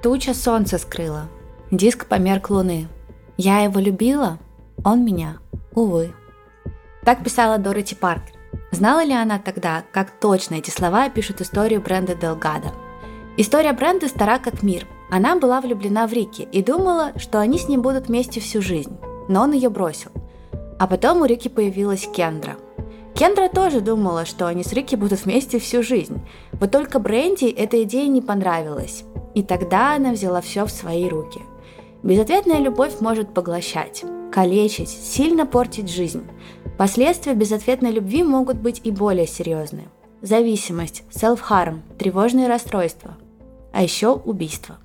Туча солнца скрыла, диск померк луны. Я его любила, он меня, увы. Так писала Дороти Паркер. Знала ли она тогда, как точно эти слова пишут историю бренда Делгадо? История бренда стара как мир. Она была влюблена в Рики и думала, что они с ним будут вместе всю жизнь, но он ее бросил. А потом у Рики появилась Кендра. Кендра тоже думала, что они с Рики будут вместе всю жизнь. Вот только Бренди эта идея не понравилась. И тогда она взяла все в свои руки. Безответная любовь может поглощать, калечить, сильно портить жизнь. Последствия безответной любви могут быть и более серьезные. Зависимость, self-harm, тревожные расстройства, а еще убийство.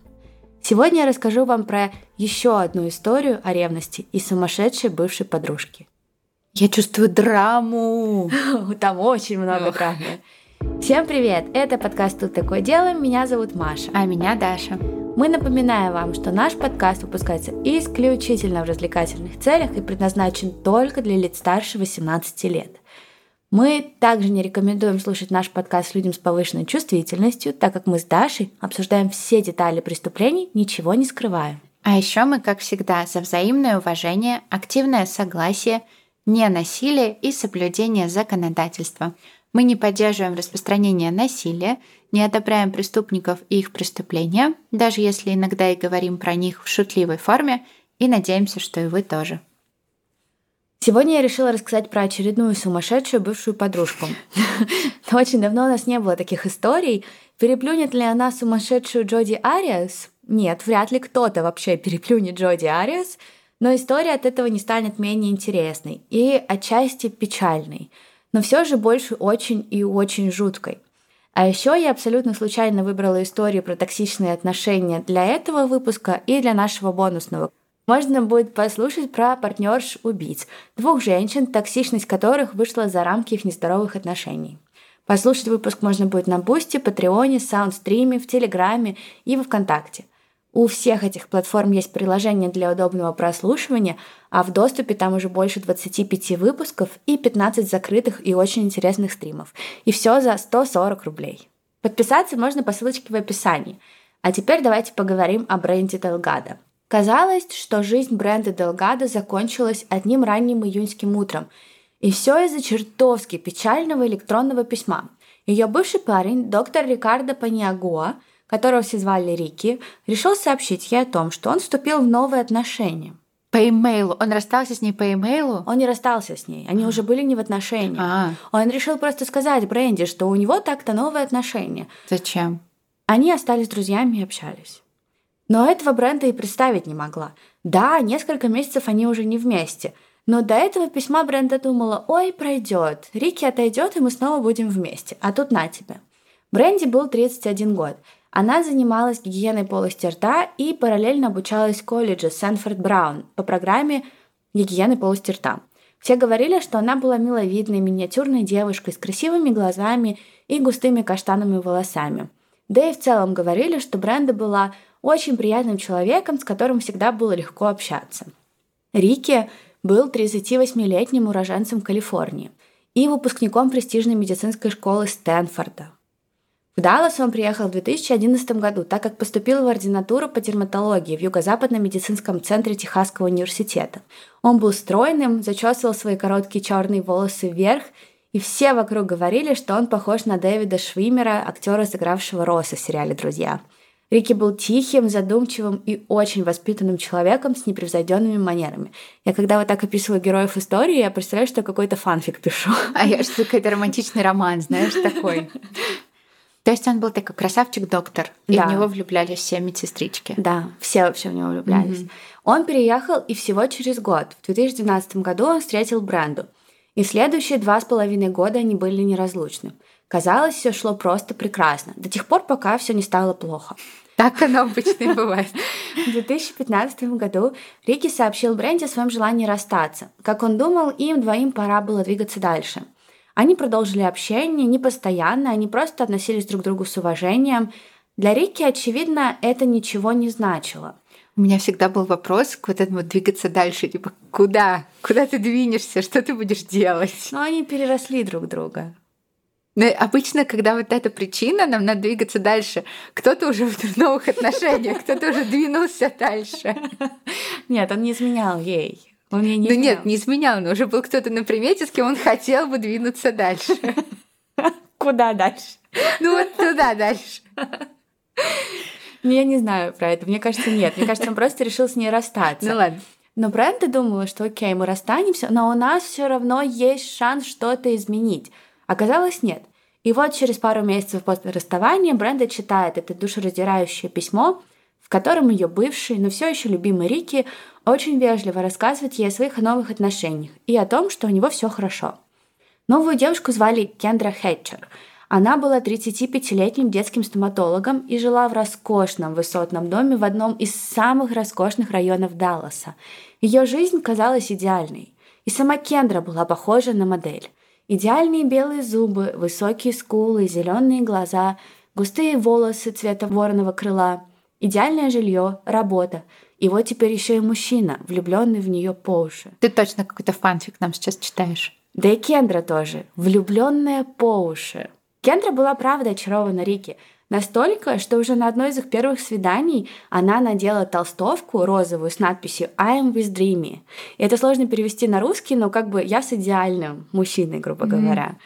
Сегодня я расскажу вам про еще одну историю о ревности и сумасшедшей бывшей подружки. Я чувствую драму. Там очень много драмы. Всем привет! Это подкаст «Тут такое дело». Меня зовут Маша. А меня Даша. Мы напоминаем вам, что наш подкаст выпускается исключительно в развлекательных целях и предназначен только для лиц старше 18 лет. Мы также не рекомендуем слушать наш подкаст людям с повышенной чувствительностью, так как мы с Дашей обсуждаем все детали преступлений, ничего не скрываем. А еще мы, как всегда, за взаимное уважение, активное согласие, не насилие и соблюдение законодательства – мы не поддерживаем распространение насилия, не одобряем преступников и их преступления, даже если иногда и говорим про них в шутливой форме, и надеемся, что и вы тоже. Сегодня я решила рассказать про очередную сумасшедшую бывшую подружку. Очень давно у нас не было таких историй. Переплюнет ли она сумасшедшую Джоди Ариас? Нет, вряд ли кто-то вообще переплюнет Джоди Ариас, но история от этого не станет менее интересной и отчасти печальной – но все же больше очень и очень жуткой. А еще я абсолютно случайно выбрала историю про токсичные отношения для этого выпуска и для нашего бонусного. Можно будет послушать про партнерш убийц, двух женщин, токсичность которых вышла за рамки их нездоровых отношений. Послушать выпуск можно будет на Бусти, Патреоне, Саундстриме, в Телеграме и во Вконтакте. У всех этих платформ есть приложение для удобного прослушивания, а в доступе там уже больше 25 выпусков и 15 закрытых и очень интересных стримов. И все за 140 рублей. Подписаться можно по ссылочке в описании. А теперь давайте поговорим о бренде Делгадо. Казалось, что жизнь бренда Делгадо закончилась одним ранним июньским утром. И все из-за чертовски печального электронного письма. Ее бывший парень, доктор Рикардо Паниагуа, которого все звали Рики, решил сообщить ей о том, что он вступил в новые отношения. По имейлу. Он расстался с ней по имейлу? Он не расстался с ней. Они а. уже были не в отношениях. А. Он решил просто сказать Бренди, что у него так-то новые отношения. Зачем? Они остались друзьями и общались. Но этого Бренда и представить не могла. Да, несколько месяцев они уже не вместе. Но до этого письма Бренда думала, ой, пройдет, Рики отойдет, и мы снова будем вместе. А тут на тебе. Бренди был 31 год. Она занималась гигиеной полости рта и параллельно обучалась в колледже Сэнфорд Браун по программе гигиены полости рта. Все говорили, что она была миловидной, миниатюрной девушкой с красивыми глазами и густыми каштановыми волосами. Да и в целом говорили, что Бренда была очень приятным человеком, с которым всегда было легко общаться. Рики был 38-летним уроженцем Калифорнии и выпускником престижной медицинской школы Стэнфорда. В Даллас он приехал в 2011 году, так как поступил в ординатуру по дерматологии в Юго-Западном медицинском центре Техасского университета. Он был стройным, зачесывал свои короткие черные волосы вверх, и все вокруг говорили, что он похож на Дэвида Швимера, актера, сыгравшего Росса в сериале «Друзья». Рики был тихим, задумчивым и очень воспитанным человеком с непревзойденными манерами. Я когда вот так описываю героев истории, я представляю, что какой-то фанфик пишу. А я что какой-то романтичный роман, знаешь, такой. То есть он был такой красавчик-доктор, и да. в него влюблялись все медсестрички. Да, все вообще в него влюблялись. Mm-hmm. Он переехал, и всего через год, в 2012 году, он встретил Бренду. И следующие два с половиной года они были неразлучны. Казалось, все шло просто прекрасно, до тех пор, пока все не стало плохо. Так оно обычно и бывает. В 2015 году Рики сообщил Бренде о своем желании расстаться. Как он думал, им двоим пора было двигаться дальше. Они продолжили общение не постоянно, они просто относились друг к другу с уважением. Для Рики, очевидно, это ничего не значило. У меня всегда был вопрос к вот этому двигаться дальше, типа куда? Куда ты двинешься? Что ты будешь делать? Но они переросли друг друга. Но обычно, когда вот эта причина, нам надо двигаться дальше. Кто-то уже в новых отношениях, кто-то уже двинулся дальше. Нет, он не изменял ей. Он ей не ну изменял. нет, не изменял, но уже был кто-то на примете, с кем он хотел бы двинуться дальше. Куда дальше? Ну вот туда дальше. Ну, я не знаю про это. Мне кажется, нет. Мне кажется, он просто решил с ней расстаться. Ну ладно. Но Бренда думала, что окей, мы расстанемся, но у нас все равно есть шанс что-то изменить. Оказалось, нет. И вот через пару месяцев после расставания Бренда читает это душераздирающее письмо, в котором ее бывший, но все еще любимый Рики очень вежливо рассказывает ей о своих новых отношениях и о том, что у него все хорошо. Новую девушку звали Кендра Хэтчер – она была 35-летним детским стоматологом и жила в роскошном высотном доме в одном из самых роскошных районов Далласа. Ее жизнь казалась идеальной. И сама Кендра была похожа на модель. Идеальные белые зубы, высокие скулы, зеленые глаза, густые волосы цвета вороного крыла, идеальное жилье, работа. И вот теперь еще и мужчина, влюбленный в нее по уши. Ты точно какой-то фанфик нам сейчас читаешь. Да и Кендра тоже, влюбленная по уши. Кендра была правда очарована Рики. Настолько, что уже на одной из их первых свиданий она надела толстовку розовую с надписью «I am with Dreamy». И это сложно перевести на русский, но как бы я с идеальным мужчиной, грубо mm-hmm. говоря.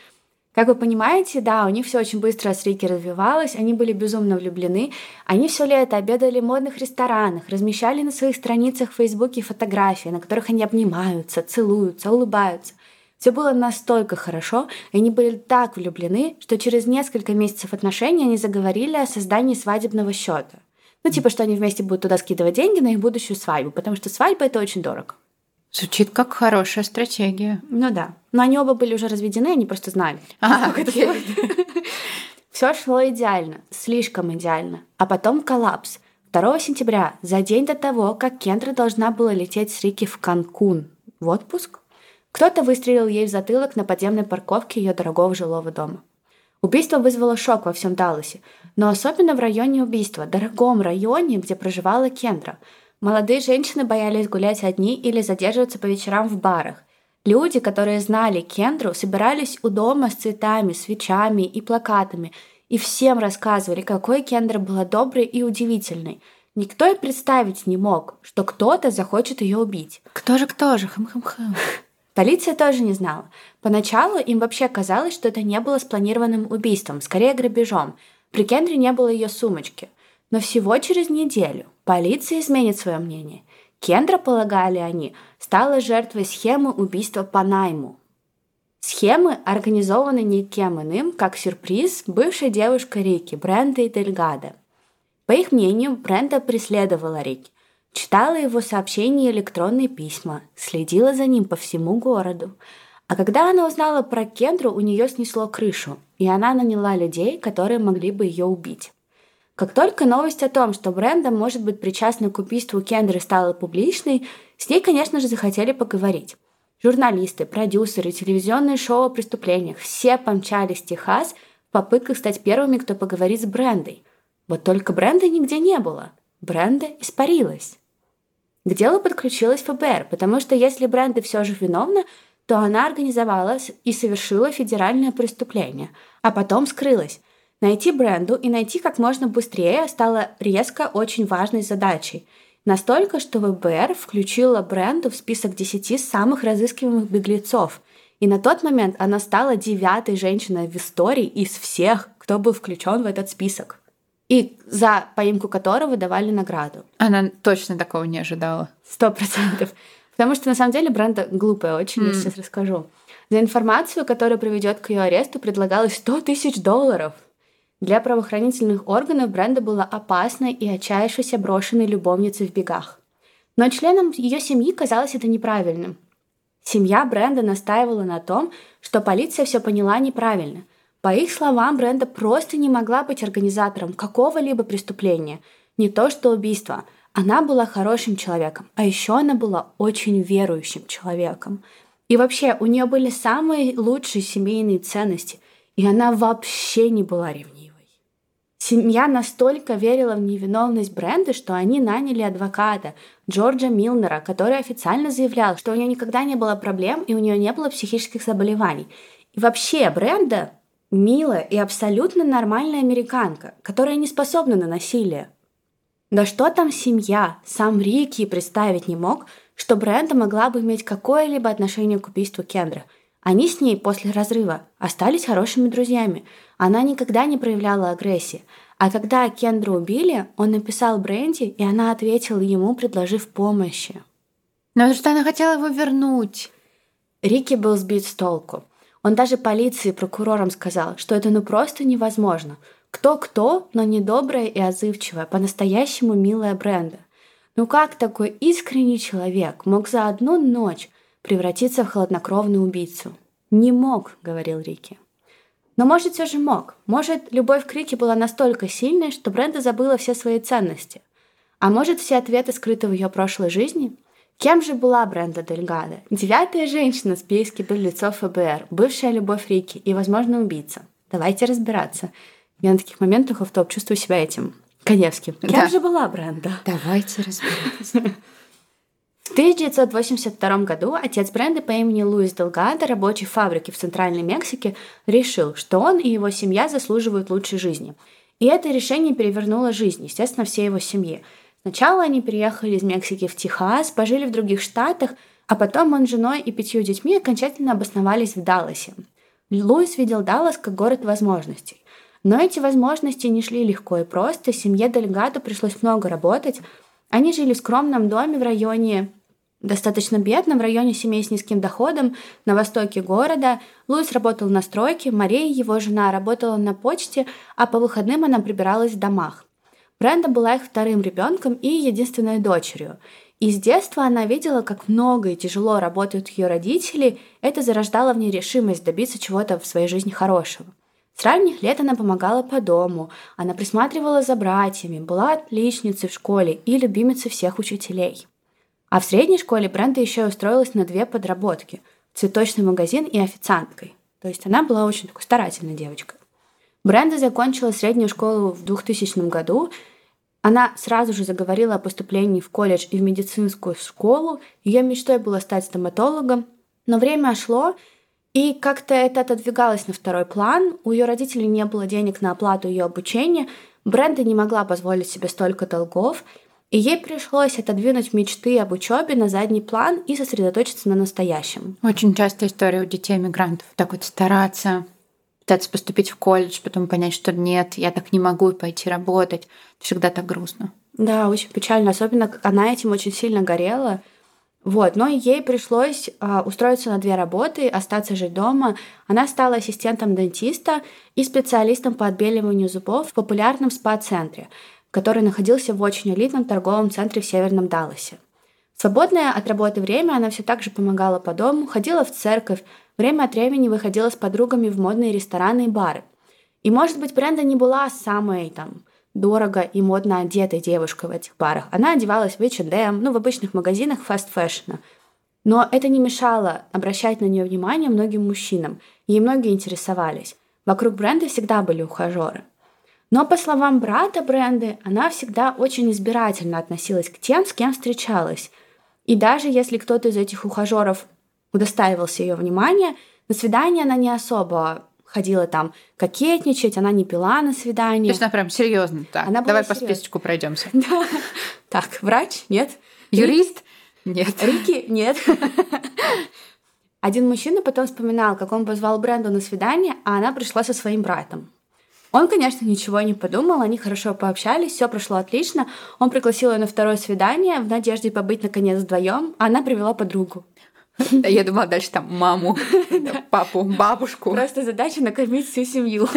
Как вы понимаете, да, у них все очень быстро с Рики развивалось, они были безумно влюблены, они все лето обедали в модных ресторанах, размещали на своих страницах в Фейсбуке фотографии, на которых они обнимаются, целуются, улыбаются. Все было настолько хорошо, и они были так влюблены, что через несколько месяцев отношений они заговорили о создании свадебного счета. Ну, типа, что они вместе будут туда скидывать деньги на их будущую свадьбу, потому что свадьба это очень дорого. Звучит как хорошая стратегия. Ну да. Но они оба были уже разведены, они просто знали. А, Все шло идеально, слишком идеально. А потом коллапс. 2 сентября, за день до того, как Кендра должна была лететь с Рики в Канкун в отпуск, кто-то выстрелил ей в затылок на подземной парковке ее дорогого жилого дома. Убийство вызвало шок во всем Далласе, но особенно в районе убийства, дорогом районе, где проживала Кендра. Молодые женщины боялись гулять одни или задерживаться по вечерам в барах. Люди, которые знали Кендру, собирались у дома с цветами, свечами и плакатами и всем рассказывали, какой Кендра была доброй и удивительной. Никто и представить не мог, что кто-то захочет ее убить. Кто же кто же? Хм-хм-хм. Полиция тоже не знала. Поначалу им вообще казалось, что это не было спланированным убийством, скорее грабежом. При Кендри не было ее сумочки. Но всего через неделю полиция изменит свое мнение. Кендра, полагали они, стала жертвой схемы убийства по найму. Схемы организованы никем иным, как сюрприз бывшей девушкой Рики, Бренда Дельгада. По их мнению, Бренда преследовала Рики. Читала его сообщения и электронные письма, следила за ним по всему городу. А когда она узнала про Кендру, у нее снесло крышу, и она наняла людей, которые могли бы ее убить. Как только новость о том, что Бренда может быть причастна к убийству Кендры, стала публичной, с ней, конечно же, захотели поговорить. Журналисты, продюсеры, телевизионные шоу о преступлениях – все помчались в Техас в попытках стать первыми, кто поговорит с Брендой. Вот только Бренды нигде не было. Бренда испарилась. К делу подключилась ФБР, потому что если Бренда все же виновна, то она организовала и совершила федеральное преступление, а потом скрылась. Найти Бренду и найти как можно быстрее стало резко очень важной задачей. Настолько, что ФБР включила Бренду в список 10 самых разыскиваемых беглецов. И на тот момент она стала девятой женщиной в истории из всех, кто был включен в этот список и за поимку которого давали награду. Она точно такого не ожидала. Сто процентов. Потому что на самом деле Бренда глупая очень, mm. я сейчас расскажу. За информацию, которая приведет к ее аресту, предлагалось 100 тысяч долларов. Для правоохранительных органов Бренда была опасной и отчаявшейся брошенной любовницей в бегах. Но членам ее семьи казалось это неправильным. Семья Бренда настаивала на том, что полиция все поняла неправильно – по их словам, Бренда просто не могла быть организатором какого-либо преступления, не то что убийства. Она была хорошим человеком, а еще она была очень верующим человеком. И вообще, у нее были самые лучшие семейные ценности, и она вообще не была ревнивой. Семья настолько верила в невиновность Бренды, что они наняли адвоката Джорджа Милнера, который официально заявлял, что у нее никогда не было проблем и у нее не было психических заболеваний. И вообще Бренда Милая и абсолютно нормальная американка, которая не способна на насилие. Да что там семья? Сам Рики представить не мог, что Бренда могла бы иметь какое-либо отношение к убийству Кендра. Они с ней после разрыва остались хорошими друзьями. Она никогда не проявляла агрессии. А когда Кендра убили, он написал Бренди, и она ответила ему, предложив помощи. Но что она хотела его вернуть. Рики был сбит с толку. Он даже полиции и прокурорам сказал, что это ну просто невозможно – кто-кто, но недобрая и отзывчивая, по-настоящему милая Бренда. Ну как такой искренний человек мог за одну ночь превратиться в хладнокровную убийцу? Не мог, говорил Рики. Но может все же мог. Может, любовь к Рике была настолько сильной, что Бренда забыла все свои ценности. А может, все ответы скрыты в ее прошлой жизни? Кем же была Бренда Дельгадо? Девятая женщина в списке беглецов ФБР, бывшая любовь Рики и, возможно, убийца. Давайте разбираться. Я на таких моментах в топ чувствую себя этим. Коневским. Кем да. же была Бренда? Давайте разбираться. В 1982 году отец Бренды по имени Луис Делгадо, рабочий фабрики в Центральной Мексике, решил, что он и его семья заслуживают лучшей жизни. И это решение перевернуло жизнь, естественно, всей его семьи. Сначала они переехали из Мексики в Техас, пожили в других штатах, а потом он с женой и пятью детьми окончательно обосновались в Далласе. Луис видел Даллас как город возможностей. Но эти возможности не шли легко и просто. Семье Дельгадо пришлось много работать. Они жили в скромном доме в районе достаточно бедном, в районе семей с низким доходом на востоке города. Луис работал на стройке, Мария, его жена, работала на почте, а по выходным она прибиралась в домах. Бренда была их вторым ребенком и единственной дочерью. И с детства она видела, как много и тяжело работают ее родители, это зарождало в ней решимость добиться чего-то в своей жизни хорошего. С ранних лет она помогала по дому, она присматривала за братьями, была отличницей в школе и любимицей всех учителей. А в средней школе Бренда еще устроилась на две подработки – цветочный магазин и официанткой. То есть она была очень такой старательной девочкой. Бренда закончила среднюю школу в 2000 году. Она сразу же заговорила о поступлении в колледж и в медицинскую школу. Ее мечтой было стать стоматологом. Но время шло, и как-то это отодвигалось на второй план. У ее родителей не было денег на оплату ее обучения. Бренда не могла позволить себе столько долгов. И ей пришлось отодвинуть мечты об учебе на задний план и сосредоточиться на настоящем. Очень частая история у детей мигрантов. Так вот стараться, пытаться поступить в колледж, потом понять, что нет, я так не могу пойти работать. Всегда так грустно. Да, очень печально. Особенно, она этим очень сильно горела. Вот, но ей пришлось а, устроиться на две работы, остаться жить дома. Она стала ассистентом дентиста и специалистом по отбеливанию зубов в популярном спа-центре, который находился в очень элитном торговом центре в Северном Далласе. Свободное от работы время она все так же помогала по дому, ходила в церковь, время от времени выходила с подругами в модные рестораны и бары. И, может быть, Бренда не была самой там дорого и модно одетой девушкой в этих барах. Она одевалась в H&M, ну, в обычных магазинах фаст-фэшна. Но это не мешало обращать на нее внимание многим мужчинам. Ей многие интересовались. Вокруг бренда всегда были ухажеры. Но, по словам брата бренды, она всегда очень избирательно относилась к тем, с кем встречалась. И даже если кто-то из этих ухажеров удостаивался ее внимания, на свидание она не особо ходила там кокетничать, она не пила на свидание. То есть она прям серьезно. Так, она давай по списочку пройдемся. Да. Так, врач? Нет. Юрист? Нет. Рики? Нет. Один мужчина потом вспоминал, как он позвал Бренду на свидание, а она пришла со своим братом. Он, конечно, ничего не подумал, они хорошо пообщались, все прошло отлично. Он пригласил ее на второе свидание в надежде побыть наконец вдвоем, а она привела подругу. Я думала дальше там маму, папу, бабушку. Просто задача накормить всю семью.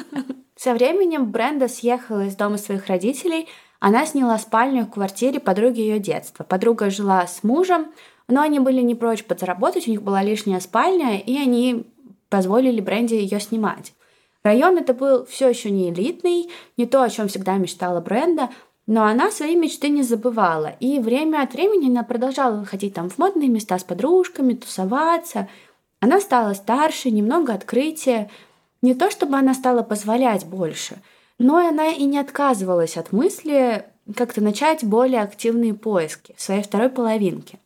Со временем Бренда съехала из дома своих родителей. Она сняла спальню в квартире подруги ее детства. Подруга жила с мужем, но они были не прочь подзаработать, у них была лишняя спальня, и они позволили Бренде ее снимать. Район это был все еще не элитный, не то, о чем всегда мечтала Бренда, но она свои мечты не забывала, и время от времени она продолжала выходить там в модные места с подружками, тусоваться. Она стала старше, немного открытия. Не то чтобы она стала позволять больше, но она и не отказывалась от мысли как-то начать более активные поиски в своей второй половинке.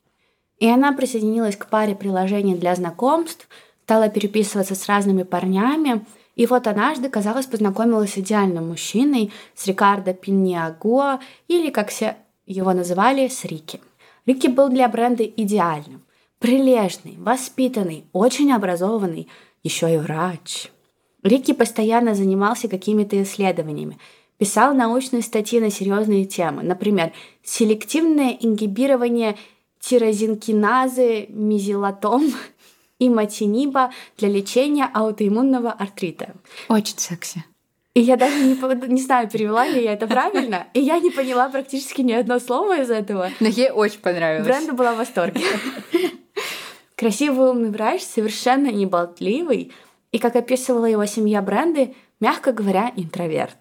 И она присоединилась к паре приложений для знакомств, стала переписываться с разными парнями, И вот однажды, казалось, познакомилась с идеальным мужчиной, с Рикардо Пиньягуа, или, как все его называли, с Рики. Рики был для бренда идеальным. Прилежный, воспитанный, очень образованный, еще и врач. Рики постоянно занимался какими-то исследованиями, писал научные статьи на серьезные темы, например, селективное ингибирование тирозинкиназы мизилатом и матиниба для лечения аутоиммунного артрита. Очень секси. И я даже не, не знаю, перевела ли я это правильно. И я не поняла практически ни одно слово из этого. Но ей очень понравилось. Бренда была в восторге. Красивый умный врач, совершенно не болтливый, и, как описывала его семья бренды, мягко говоря, интроверт.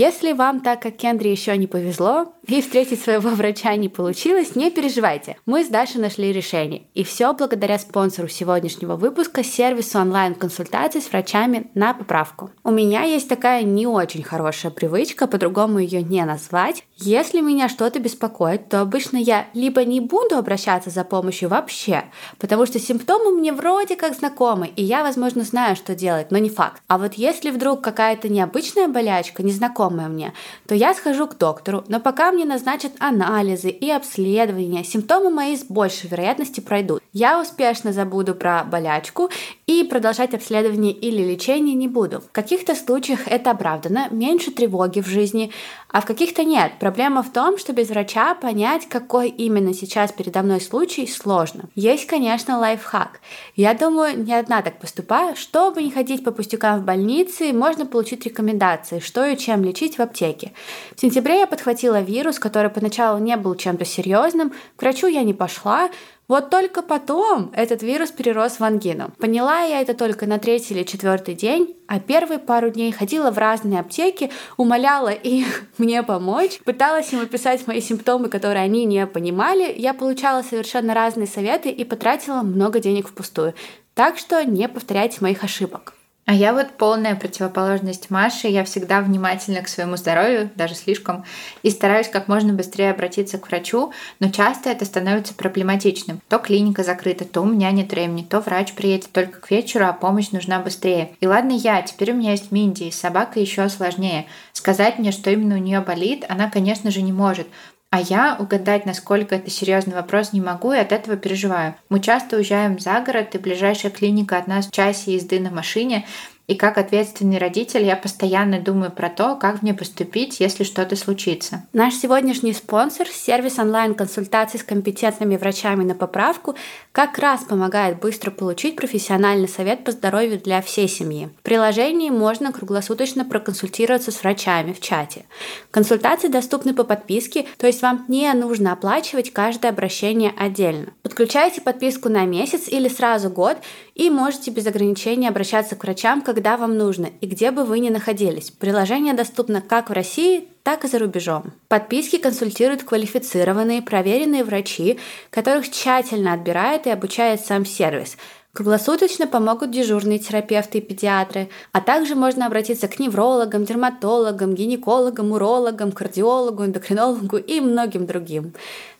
Если вам так, как Кендри, еще не повезло и встретить своего врача не получилось, не переживайте. Мы с Дашей нашли решение. И все благодаря спонсору сегодняшнего выпуска сервису онлайн-консультаций с врачами на поправку. У меня есть такая не очень хорошая привычка, по-другому ее не назвать. Если меня что-то беспокоит, то обычно я либо не буду обращаться за помощью вообще, потому что симптомы мне вроде как знакомы, и я, возможно, знаю, что делать, но не факт. А вот если вдруг какая-то необычная болячка, незнакомая, знакомое мне, то я схожу к доктору, но пока мне назначат анализы и обследования, симптомы мои с большей вероятностью пройдут. Я успешно забуду про болячку и продолжать обследование или лечение не буду. В каких-то случаях это оправдано, меньше тревоги в жизни, а в каких-то нет. Проблема в том, что без врача понять, какой именно сейчас передо мной случай, сложно. Есть, конечно, лайфхак. Я думаю, не одна так поступаю. Чтобы не ходить по пустякам в больнице, можно получить рекомендации, что и чем лечить в аптеке. В сентябре я подхватила вирус, который поначалу не был чем-то серьезным. К врачу я не пошла, вот только потом этот вирус перерос в ангину. Поняла я это только на третий или четвертый день, а первые пару дней ходила в разные аптеки, умоляла их мне помочь, пыталась им описать мои симптомы, которые они не понимали. Я получала совершенно разные советы и потратила много денег впустую. Так что не повторяйте моих ошибок. А я вот полная противоположность Маши. Я всегда внимательна к своему здоровью, даже слишком, и стараюсь как можно быстрее обратиться к врачу, но часто это становится проблематичным. То клиника закрыта, то у меня нет времени, то врач приедет только к вечеру, а помощь нужна быстрее. И ладно я, теперь у меня есть Минди, и собака еще сложнее. Сказать мне, что именно у нее болит, она, конечно же, не может. А я угадать, насколько это серьезный вопрос, не могу и от этого переживаю. Мы часто уезжаем за город, и ближайшая клиника от нас в часе езды на машине, и как ответственный родитель я постоянно думаю про то, как мне поступить, если что-то случится. Наш сегодняшний спонсор, сервис онлайн-консультаций с компетентными врачами на поправку, как раз помогает быстро получить профессиональный совет по здоровью для всей семьи. В приложении можно круглосуточно проконсультироваться с врачами в чате. Консультации доступны по подписке, то есть вам не нужно оплачивать каждое обращение отдельно. Подключайте подписку на месяц или сразу год и можете без ограничений обращаться к врачам, когда вам нужно и где бы вы ни находились. Приложение доступно как в России, так и за рубежом. Подписки консультируют квалифицированные, проверенные врачи, которых тщательно отбирает и обучает сам сервис – Круглосуточно помогут дежурные терапевты и педиатры, а также можно обратиться к неврологам, дерматологам, гинекологам, урологам, кардиологу, эндокринологу и многим другим.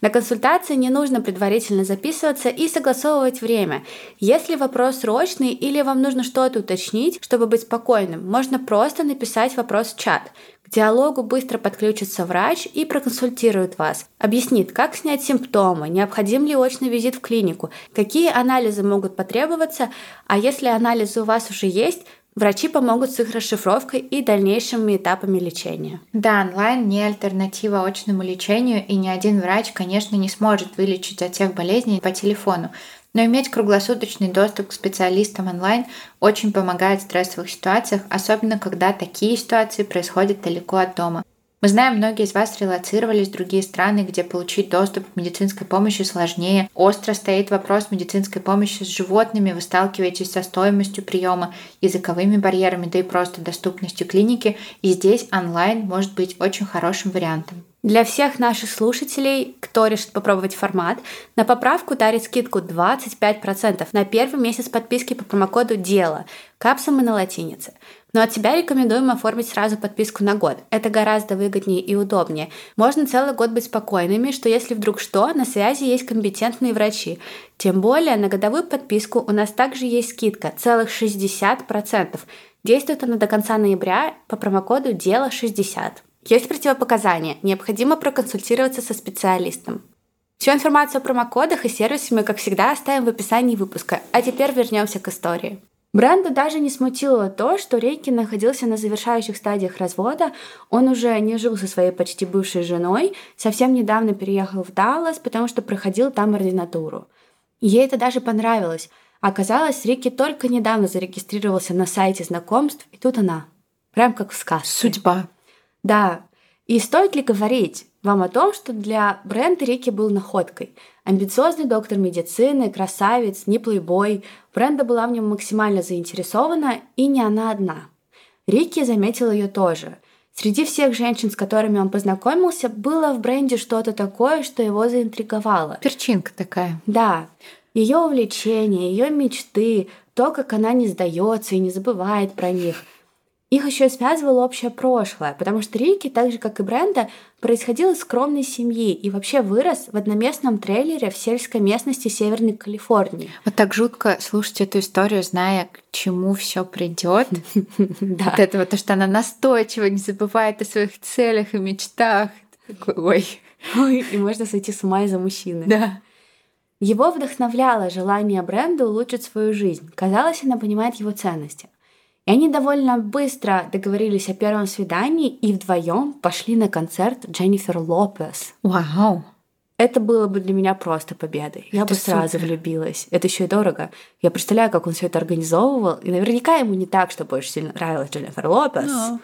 На консультации не нужно предварительно записываться и согласовывать время. Если вопрос срочный или вам нужно что-то уточнить, чтобы быть спокойным, можно просто написать вопрос в чат. Диалогу быстро подключится врач и проконсультирует вас. Объяснит, как снять симптомы, необходим ли очный визит в клинику, какие анализы могут потребоваться, а если анализы у вас уже есть, Врачи помогут с их расшифровкой и дальнейшими этапами лечения. Да, онлайн не альтернатива очному лечению, и ни один врач, конечно, не сможет вылечить от всех болезней по телефону. Но иметь круглосуточный доступ к специалистам онлайн очень помогает в стрессовых ситуациях, особенно когда такие ситуации происходят далеко от дома. Мы знаем, многие из вас релацировались в другие страны, где получить доступ к медицинской помощи сложнее. Остро стоит вопрос медицинской помощи с животными, вы сталкиваетесь со стоимостью приема, языковыми барьерами, да и просто доступностью клиники, и здесь онлайн может быть очень хорошим вариантом. Для всех наших слушателей, кто решит попробовать формат, на поправку дарит скидку 25% на первый месяц подписки по промокоду «Дело» капсулы на латинице. Но от себя рекомендуем оформить сразу подписку на год. Это гораздо выгоднее и удобнее. Можно целый год быть спокойными, что если вдруг что, на связи есть компетентные врачи. Тем более на годовую подписку у нас также есть скидка, целых 60%. Действует она до конца ноября по промокоду «Дело 60». Есть противопоказания, необходимо проконсультироваться со специалистом. Всю информацию о промокодах и сервисе мы, как всегда, оставим в описании выпуска. А теперь вернемся к истории. Бренда даже не смутило то, что Рейки находился на завершающих стадиях развода. Он уже не жил со своей почти бывшей женой, совсем недавно переехал в Даллас, потому что проходил там ординатуру. Ей это даже понравилось. Оказалось, Рики только недавно зарегистрировался на сайте знакомств, и тут она. Прям как в сказке. Судьба. Да. И стоит ли говорить вам о том, что для бренда Рики был находкой? Амбициозный доктор медицины, красавец, не плейбой. Бренда была в нем максимально заинтересована, и не она одна. Рики заметила ее тоже. Среди всех женщин, с которыми он познакомился, было в бренде что-то такое, что его заинтриговало. Перчинка такая. Да. Ее увлечения, ее мечты, то, как она не сдается и не забывает про них – их еще связывало общее прошлое, потому что Рики, так же как и Бренда, происходил из скромной семьи и вообще вырос в одноместном трейлере в сельской местности Северной Калифорнии. Вот так жутко слушать эту историю, зная, к чему все придет. Да. Вот это вот то, что она настойчиво не забывает о своих целях и мечтах. Ой. Ой, и можно сойти с ума из-за мужчины. Да. Его вдохновляло желание бренда улучшить свою жизнь. Казалось, она понимает его ценности. И они довольно быстро договорились о первом свидании и вдвоем пошли на концерт Дженнифер Лопес. Вау! Это было бы для меня просто победой. Я это бы сразу супер. влюбилась. Это еще и дорого. Я представляю, как он все это организовывал. И наверняка ему не так, что больше сильно нравилась Дженнифер Лопес. Но.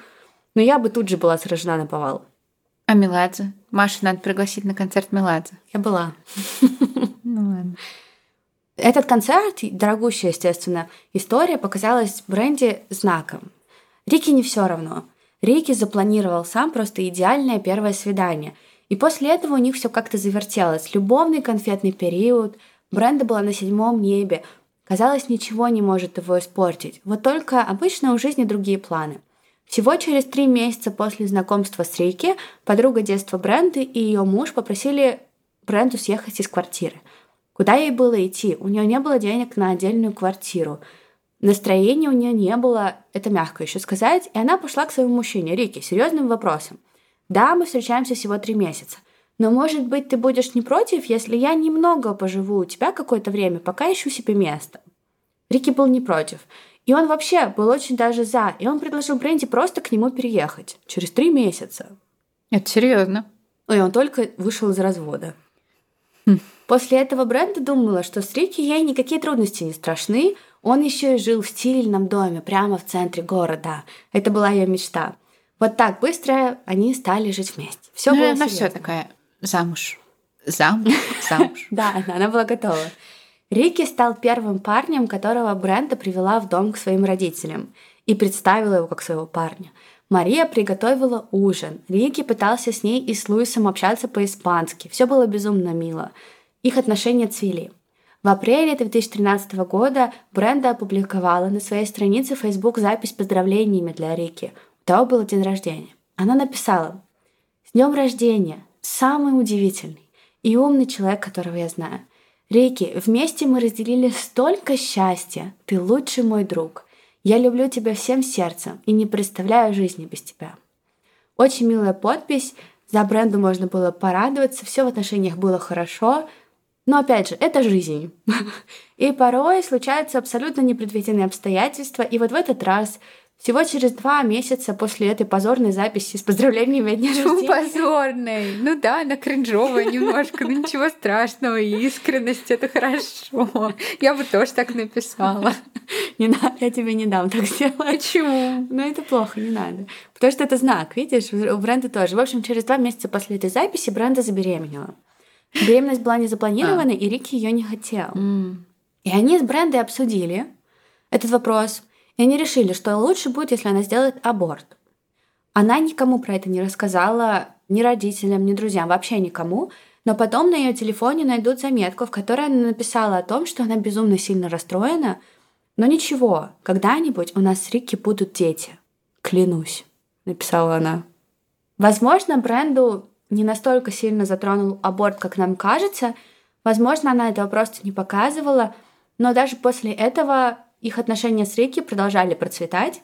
Но я бы тут же была сражена на повал. А Меладзе? Маша, надо пригласить на концерт Меладзе. Я была. Ну ладно. Этот концерт, дорогущая, естественно, история показалась Бренди знаком. Рике не все равно. Рики запланировал сам просто идеальное первое свидание. И после этого у них все как-то завертелось. Любовный конфетный период, Бренда была на седьмом небе. Казалось, ничего не может его испортить. Вот только обычно у жизни другие планы. Всего через три месяца после знакомства с Рики подруга детства Бренды и ее муж попросили Бренду съехать из квартиры – Куда ей было идти? У нее не было денег на отдельную квартиру. Настроения у нее не было, это мягко еще сказать, и она пошла к своему мужчине, Рике, серьезным вопросом. Да, мы встречаемся всего три месяца. Но, может быть, ты будешь не против, если я немного поживу у тебя какое-то время, пока ищу себе место? Рики был не против. И он вообще был очень даже за. И он предложил Бренди просто к нему переехать. Через три месяца. Это серьезно. И он только вышел из развода. После этого Бренда думала, что с Рики ей никакие трудности не страшны. Он еще и жил в стильном доме прямо в центре города. Это была ее мечта. Вот так быстро они стали жить вместе. Все ну, было она все такая замуж. Замуж, замуж. Да, она была готова. Рики стал первым парнем, которого Бренда привела в дом к своим родителям и представила его как своего парня. Мария приготовила ужин. Рики пытался с ней и с Луисом общаться по-испански. Все было безумно мило. Их отношения цвели. В апреле 2013 года Бренда опубликовала на своей странице Facebook запись с поздравлениями для Рики. У того был день рождения. Она написала «С днем рождения! Самый удивительный и умный человек, которого я знаю. Рики, вместе мы разделили столько счастья. Ты лучший мой друг. Я люблю тебя всем сердцем и не представляю жизни без тебя». Очень милая подпись. За бренду можно было порадоваться. Все в отношениях было хорошо. Но опять же, это жизнь. И порой случаются абсолютно непредвиденные обстоятельства. И вот в этот раз всего через два месяца после этой позорной записи с поздравлениями о дне рождения. позорной? Ну да, она кринжовая немножко, но ничего страшного, искренность — это хорошо. Я бы тоже так написала. Не надо, я тебе не дам так сделать. Почему? Ну это плохо, не надо. Потому что это знак, видишь, у бренда тоже. В общем, через два месяца после этой записи бренда забеременела. Беременность была не запланирована, а. и Рики ее не хотел. Mm. И они с Брендой обсудили этот вопрос. И они решили, что лучше будет, если она сделает аборт. Она никому про это не рассказала, ни родителям, ни друзьям, вообще никому. Но потом на ее телефоне найдут заметку, в которой она написала о том, что она безумно сильно расстроена, Но ничего, когда-нибудь у нас с Рикки будут дети. Клянусь, написала она. Возможно, бренду не настолько сильно затронул аборт, как нам кажется. Возможно, она этого просто не показывала. Но даже после этого их отношения с Рикки продолжали процветать.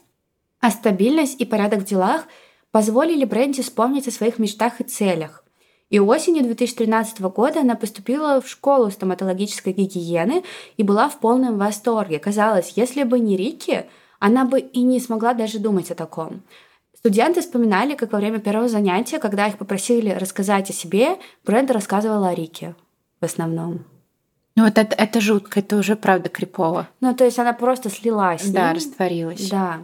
А стабильность и порядок в делах позволили Бренди вспомнить о своих мечтах и целях. И осенью 2013 года она поступила в школу стоматологической гигиены и была в полном восторге. Казалось, если бы не Рикки, она бы и не смогла даже думать о таком. Студенты вспоминали, как во время первого занятия, когда их попросили рассказать о себе, Бренда рассказывала о Рике в основном. Ну вот это, это жутко, это уже правда крипово. Ну, то есть она просто слилась. Да, ним. растворилась. Да.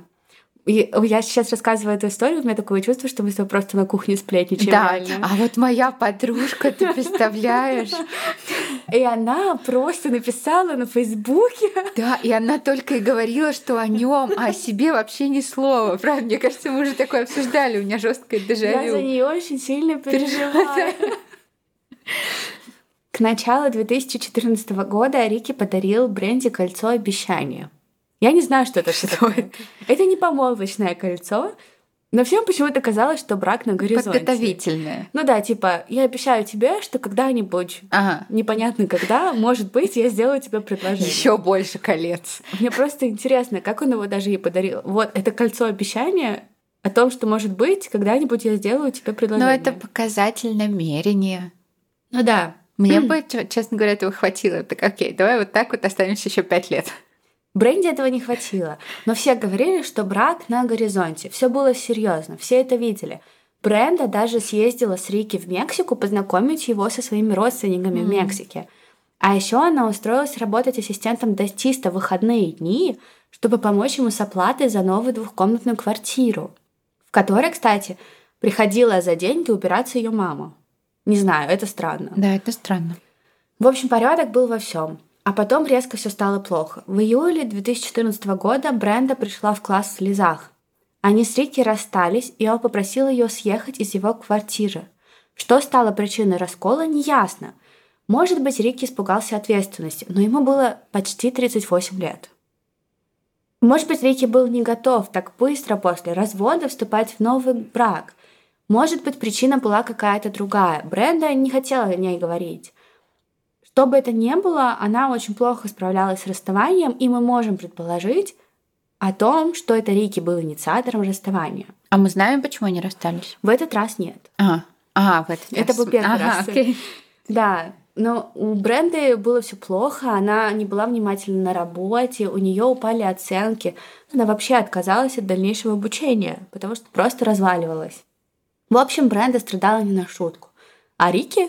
И я сейчас рассказываю эту историю, у меня такое чувство, что мы с тобой просто на кухне сплетничаем. Да, реально. а вот моя подружка, ты представляешь? И она просто написала на Фейсбуке. Да, и она только и говорила, что о нем, а о себе вообще ни слова. Правда, мне кажется, мы уже такое обсуждали, у меня жесткое дежавю. Я за нее очень сильно переживаю. К началу 2014 года Рики подарил Бренди кольцо обещания. Я не знаю, что это что такое. Это не помолвочное кольцо, но всем почему-то казалось, что брак на горизонте. Подготовительное. Ну да, типа, я обещаю тебе, что когда-нибудь, ага. непонятно когда, может быть, я сделаю тебе предложение. Еще больше колец. Мне просто интересно, как он его даже ей подарил. Вот, это кольцо обещания о том, что, может быть, когда-нибудь я сделаю тебе предложение. Но это показатель намерения. Ну да. Мне бы, честно говоря, этого хватило. Так окей, давай вот так вот останемся еще пять лет. Бренди этого не хватило, но все говорили, что брак на горизонте. Все было серьезно, все это видели. Бренда даже съездила с Рики в Мексику познакомить его со своими родственниками mm. в Мексике. А еще она устроилась работать ассистентом дантиста в выходные дни, чтобы помочь ему с оплатой за новую двухкомнатную квартиру, в которой, кстати, приходила за деньги убираться ее мама. Не знаю, это странно. Да, это странно. В общем, порядок был во всем. А потом резко все стало плохо. В июле 2014 года Бренда пришла в класс в слезах. Они с Рики расстались, и он попросил ее съехать из его квартиры. Что стало причиной раскола, неясно. Может быть, Рики испугался ответственности, но ему было почти 38 лет. Может быть, Рики был не готов так быстро после развода вступать в новый брак. Может быть, причина была какая-то другая. Бренда не хотела о ней говорить. Что бы это ни было, она очень плохо справлялась с расставанием, и мы можем предположить о том, что это Рики был инициатором расставания. А мы знаем, почему они расстались? В этот раз нет. Ага, ага в этот раз. Это был первый ага, раз. Окей. Да, но у Бренды было все плохо, она не была внимательна на работе, у нее упали оценки. Она вообще отказалась от дальнейшего обучения, потому что просто разваливалась. В общем, Бренда страдала не на шутку. А Рики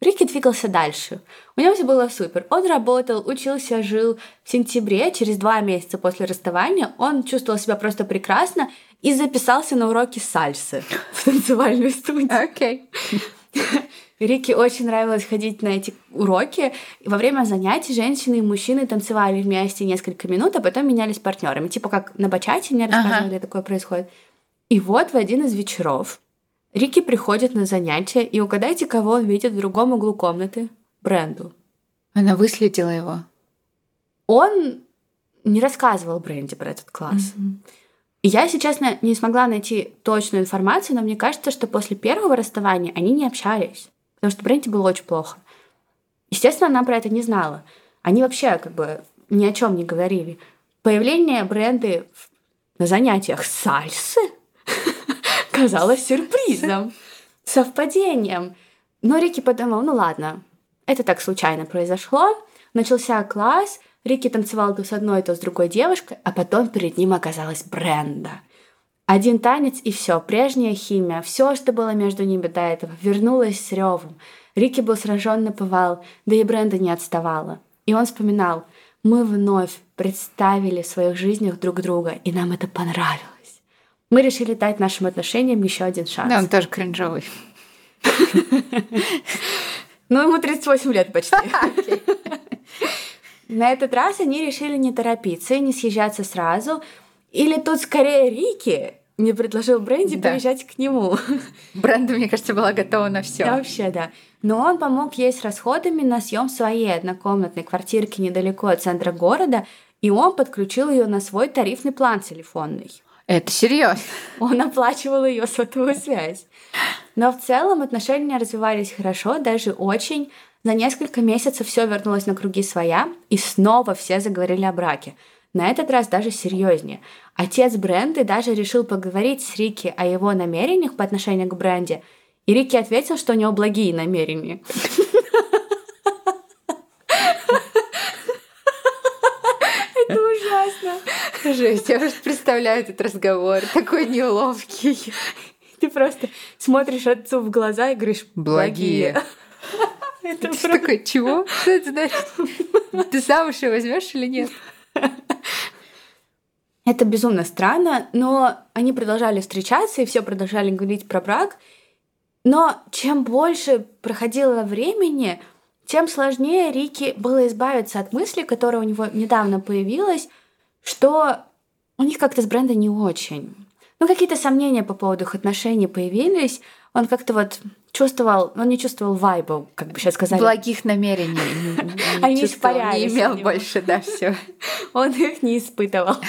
Рики двигался дальше. У него все было супер. Он работал, учился, жил. В сентябре, через два месяца после расставания, он чувствовал себя просто прекрасно и записался на уроки сальсы в танцевальную студию. Окей. Okay. Рике очень нравилось ходить на эти уроки. Во время занятий женщины и мужчины танцевали вместе несколько минут, а потом менялись партнерами. Типа как на бачате мне рассказывали, ага. такое происходит. И вот в один из вечеров Рики приходит на занятия, и угадайте, кого он видит в другом углу комнаты? Бренду. Она выследила его. Он не рассказывал Бренди про этот класс. Mm-hmm. Я, если честно, не смогла найти точную информацию, но мне кажется, что после первого расставания они не общались, потому что Бренди было очень плохо. Естественно, она про это не знала. Они вообще как бы ни о чем не говорили. Появление Бренды на занятиях сальсы казалось сюрпризом, совпадением. Но Рики подумал, ну ладно, это так случайно произошло. Начался класс, Рики танцевал то с одной, то с другой девушкой, а потом перед ним оказалась Бренда. Один танец и все, прежняя химия, все, что было между ними до этого, вернулось с ревом. Рики был сражен на повал, да и Бренда не отставала. И он вспоминал, мы вновь представили в своих жизнях друг друга, и нам это понравилось мы решили дать нашим отношениям еще один шанс. Да, он тоже кринжовый. Ну, ему 38 лет почти. На этот раз они решили не торопиться и не съезжаться сразу. Или тут скорее Рики мне предложил Бренди да. приезжать к нему. Бренда, мне кажется, была готова на все. Вообще, да. Но он помог ей с расходами на съем своей однокомнатной квартирки недалеко от центра города, и он подключил ее на свой тарифный план телефонный. Это серьезно. Он оплачивал ее сотовую связь. Но в целом отношения развивались хорошо, даже очень. За несколько месяцев все вернулось на круги своя, и снова все заговорили о браке. На этот раз даже серьезнее. Отец Бренды даже решил поговорить с Рики о его намерениях по отношению к Бренде, и Рики ответил, что у него благие намерения. Это ужасно. Жесть, я просто представляю этот разговор, такой неловкий. Ты просто смотришь отцу в глаза и говоришь «благие». Это Ты такой, чего? Что это значит? Ты замуж ее возьмешь или нет? Это безумно странно, но они продолжали встречаться и все продолжали говорить про брак. Но чем больше проходило времени, тем сложнее Рике было избавиться от мысли, которая у него недавно появилась, что у них как-то с брендом не очень. Ну, какие-то сомнения по поводу их отношений появились. Он как-то вот чувствовал, он не чувствовал вайбов, как бы сейчас сказали. Благих намерений. Они испарялись. Не имел больше, да, все. Он их не испытывал.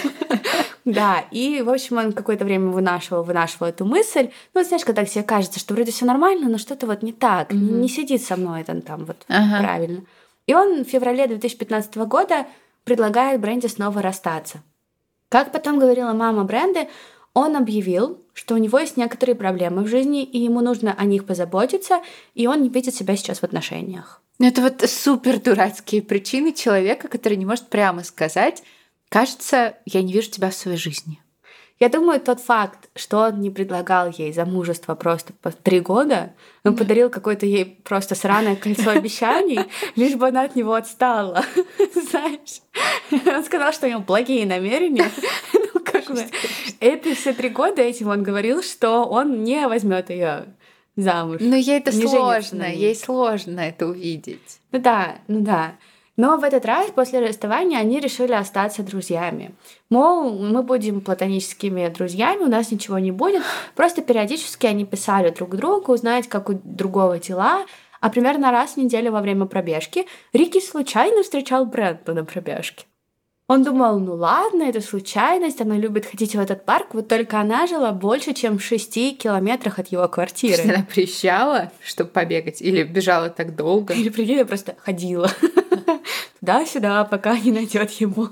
Да, и, в общем, он какое-то время вынашивал, вынашивал эту мысль. Ну, знаешь, когда тебе кажется, что вроде все нормально, но что-то вот не так, не сидит со мной это там вот правильно. И он в феврале 2015 года предлагает Бренде снова расстаться. Как потом говорила мама Бренды, он объявил, что у него есть некоторые проблемы в жизни, и ему нужно о них позаботиться, и он не видит себя сейчас в отношениях. Ну, это вот супер дурацкие причины человека, который не может прямо сказать, Кажется, я не вижу тебя в своей жизни. Я думаю, тот факт, что он не предлагал ей замужество просто по три года, он подарил какое-то ей просто сраное кольцо обещаний, лишь бы она от него отстала. Знаешь? Он сказал, что у него благие намерения. Ну, как бы, это все три года этим он говорил, что он не возьмет ее замуж. Но ей это сложно, ей сложно это увидеть. Ну да, ну да. Но в этот раз после расставания они решили остаться друзьями. Мол, мы будем платоническими друзьями, у нас ничего не будет. Просто периодически они писали друг другу, узнать, как у другого дела. А примерно раз в неделю во время пробежки Рики случайно встречал Бренту на пробежке. Он думал, ну ладно, это случайность, она любит ходить в этот парк, вот только она жила больше, чем в шести километрах от его квартиры. Она приезжала, чтобы побегать, или бежала так долго? Или, прикинь, просто ходила туда-сюда, пока не найдет ему.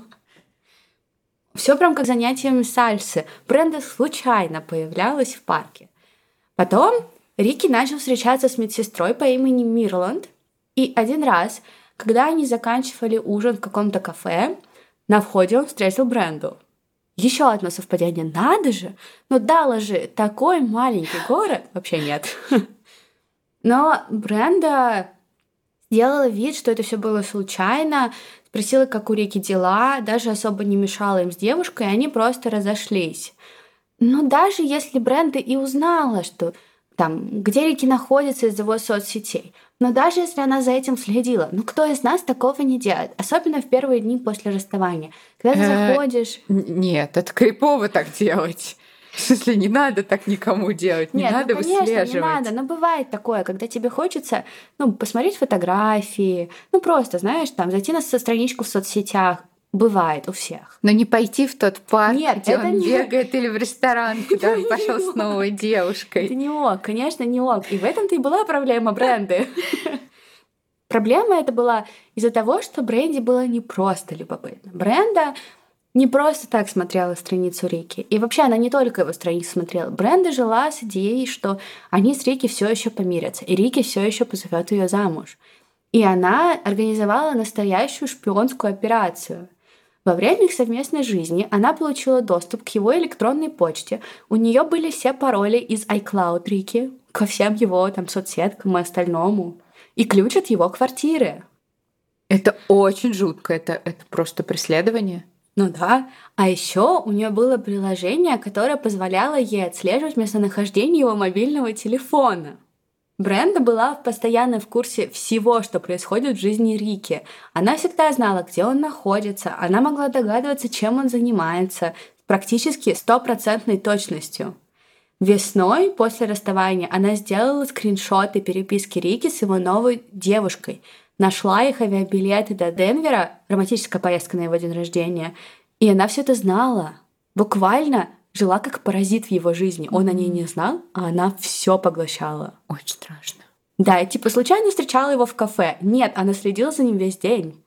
Все прям как занятием сальсы. Бренда случайно появлялась в парке. Потом Рики начал встречаться с медсестрой по имени Мирланд. И один раз, когда они заканчивали ужин в каком-то кафе, на входе он встретил Бренду. Еще одно совпадение, надо же! Но Дала же такой маленький город. Вообще нет. Но Бренда сделала вид, что это все было случайно, спросила, как у Рики дела, даже особо не мешала им с девушкой, и они просто разошлись. Но даже если Бренда и узнала, что там, где Рики находится из его соцсетей, но даже если она за этим следила, ну кто из нас такого не делает? Особенно в первые дни после расставания. Когда ты э, заходишь... Нет, это крипово так делать. В смысле, не надо так никому делать, не Нет, надо ну, конечно, выслеживать. не надо, но бывает такое, когда тебе хочется, ну, посмотреть фотографии, ну, просто, знаешь, там, зайти на страничку в соцсетях, Бывает у всех. Но не пойти в тот парк, Нет, где он не... бегает, или в ресторан, куда он пошел с новой девушкой. Это не ок, конечно, не ок. И в этом-то и была проблема бренды. Проблема это была из-за того, что Бренди было не просто любопытно. Бренда не просто так смотрела страницу Рики. И вообще она не только его страницу смотрела. Бренда жила с идеей, что они с Рики все еще помирятся, и Рики все еще позовет ее замуж. И она организовала настоящую шпионскую операцию. Во время их совместной жизни она получила доступ к его электронной почте. У нее были все пароли из iCloud Рики ко всем его там соцсеткам и остальному. И ключ от его квартиры. Это очень жутко, это, это просто преследование. Ну да. А еще у нее было приложение, которое позволяло ей отслеживать местонахождение его мобильного телефона. Бренда была постоянно в курсе всего, что происходит в жизни Рики. Она всегда знала, где он находится, она могла догадываться, чем он занимается, с практически стопроцентной точностью. Весной, после расставания, она сделала скриншоты переписки Рики с его новой девушкой. нашла их авиабилеты до Денвера, романтическая поездка на его день рождения, и она все это знала. Буквально жила как паразит в его жизни. Он о ней не знал, а она все поглощала. Очень страшно. Да, и типа случайно встречала его в кафе. Нет, она следила за ним весь день.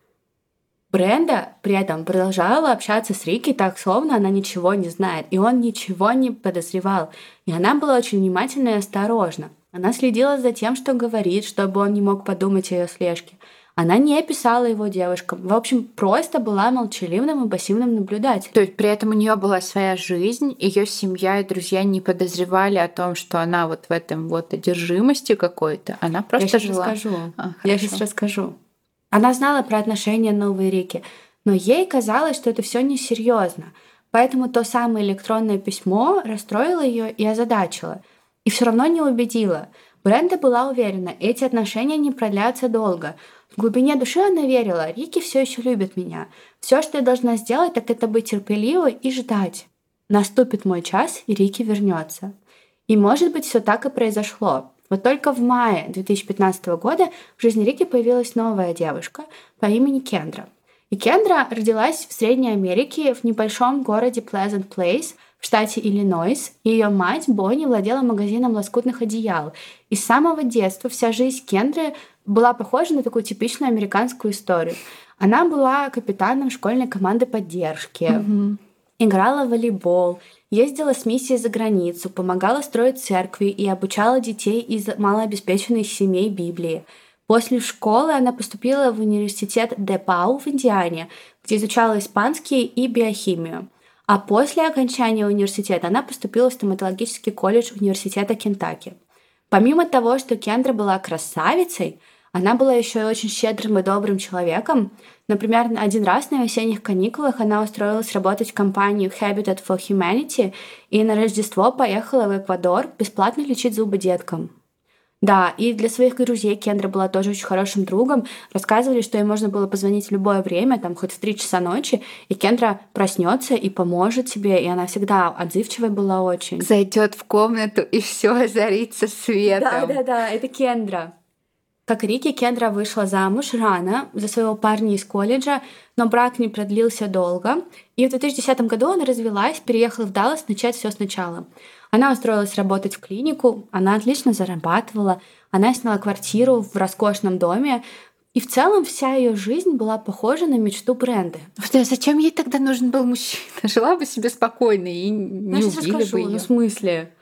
Бренда при этом продолжала общаться с Рики так, словно она ничего не знает, и он ничего не подозревал. И она была очень внимательна и осторожна. Она следила за тем, что говорит, чтобы он не мог подумать о ее слежке. Она не писала его девушкам. В общем, просто была молчаливым и пассивным наблюдателем. То есть при этом у нее была своя жизнь, ее семья и друзья не подозревали о том, что она вот в этом вот одержимости какой-то. Она просто Я сейчас жила. расскажу. А, Я сейчас расскажу. Она знала про отношения новой Рики, но ей казалось, что это все несерьезно. Поэтому то самое электронное письмо расстроило ее и озадачило. И все равно не убедило. Бренда была уверена, эти отношения не продлятся долго. В глубине души она верила, Рики все еще любит меня. Все, что я должна сделать, так это быть терпеливой и ждать. Наступит мой час, и Рики вернется. И может быть, все так и произошло. Вот только в мае 2015 года в жизни Рики появилась новая девушка по имени Кендра. И Кендра родилась в Средней Америке в небольшом городе Pleasant Place в штате Иллинойс. Ее мать Бонни владела магазином лоскутных одеял. И с самого детства вся жизнь Кендры была похожа на такую типичную американскую историю. Она была капитаном школьной команды поддержки, играла в волейбол, ездила с миссией за границу, помогала строить церкви и обучала детей из малообеспеченных семей Библии. После школы она поступила в университет Депау в Индиане, где изучала испанский и биохимию. А после окончания университета она поступила в стоматологический колледж университета Кентаки. Помимо того, что Кендра была красавицей, она была еще и очень щедрым и добрым человеком. Например, один раз на весенних каникулах она устроилась работать в компанию Habitat for Humanity и на Рождество поехала в Эквадор бесплатно лечить зубы деткам. Да, и для своих друзей Кендра была тоже очень хорошим другом. Рассказывали, что ей можно было позвонить в любое время, там хоть в 3 часа ночи, и Кендра проснется и поможет тебе, и она всегда отзывчивая была очень. Зайдет в комнату и все озарится светом. Да, да, да, это Кендра. Как Рики, Кендра вышла замуж рано за своего парня из колледжа, но брак не продлился долго. И в 2010 году она развелась, переехала в Даллас начать все сначала. Она устроилась работать в клинику, она отлично зарабатывала, она сняла квартиру в роскошном доме, и в целом вся ее жизнь была похожа на мечту бренда. Да, зачем ей тогда нужен был мужчина? Жила бы себе спокойно и не Я убили расскажу, бы ну ее. в смысле?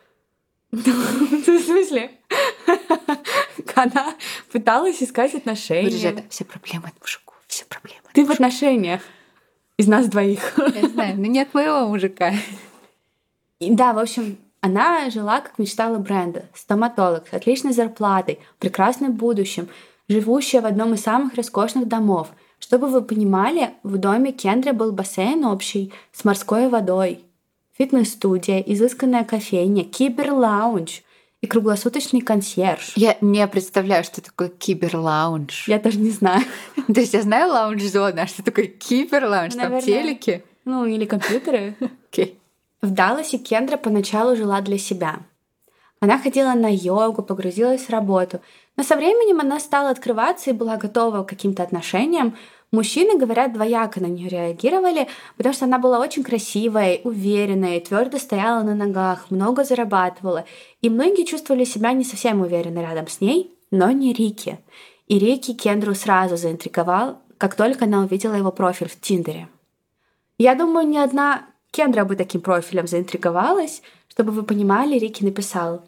В смысле? Она пыталась искать отношения. Бюджет, все проблемы от мужиков, все проблемы. Ты в отношениях из нас двоих. Я знаю, но не от моего мужика. И да, в общем, она жила, как мечтала бренда. Стоматолог с отличной зарплатой, прекрасным будущим, живущая в одном из самых роскошных домов. Чтобы вы понимали, в доме Кендры был бассейн общий с морской водой, фитнес-студия, изысканная кофейня, кибер-лаунж и круглосуточный консьерж. Я не представляю, что такое киберлаунж. Я даже не знаю. То есть я знаю лаунж-зона, а что такое киберлаунж? Там телеки? Ну, или компьютеры. Окей. В Далласе Кендра поначалу жила для себя. Она ходила на йогу, погрузилась в работу. Но со временем она стала открываться и была готова к каким-то отношениям. Мужчины, говорят, двояко на нее реагировали, потому что она была очень красивой, уверенной, твердо стояла на ногах, много зарабатывала. И многие чувствовали себя не совсем уверенно рядом с ней, но не Рики. И Рики Кендру сразу заинтриговал, как только она увидела его профиль в Тиндере. Я думаю, ни одна Кендра бы таким профилем заинтриговалась, чтобы вы понимали, Рики написал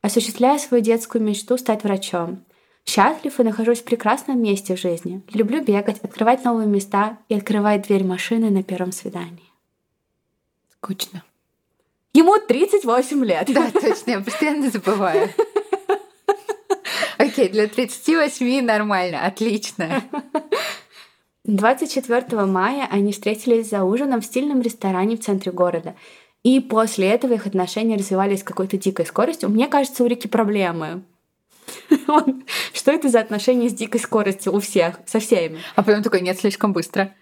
«Осуществляя свою детскую мечту стать врачом. Счастлив и нахожусь в прекрасном месте в жизни. Люблю бегать, открывать новые места и открывать дверь машины на первом свидании». Скучно. Ему 38 лет. Да, точно, я постоянно забываю. Окей, для 38 нормально, отлично. 24 мая они встретились за ужином в стильном ресторане в центре города. И после этого их отношения развивались с какой-то дикой скоростью. Мне кажется, у Рики проблемы. Что это за отношения с дикой скоростью у всех, со всеми? А потом такой, нет, слишком быстро.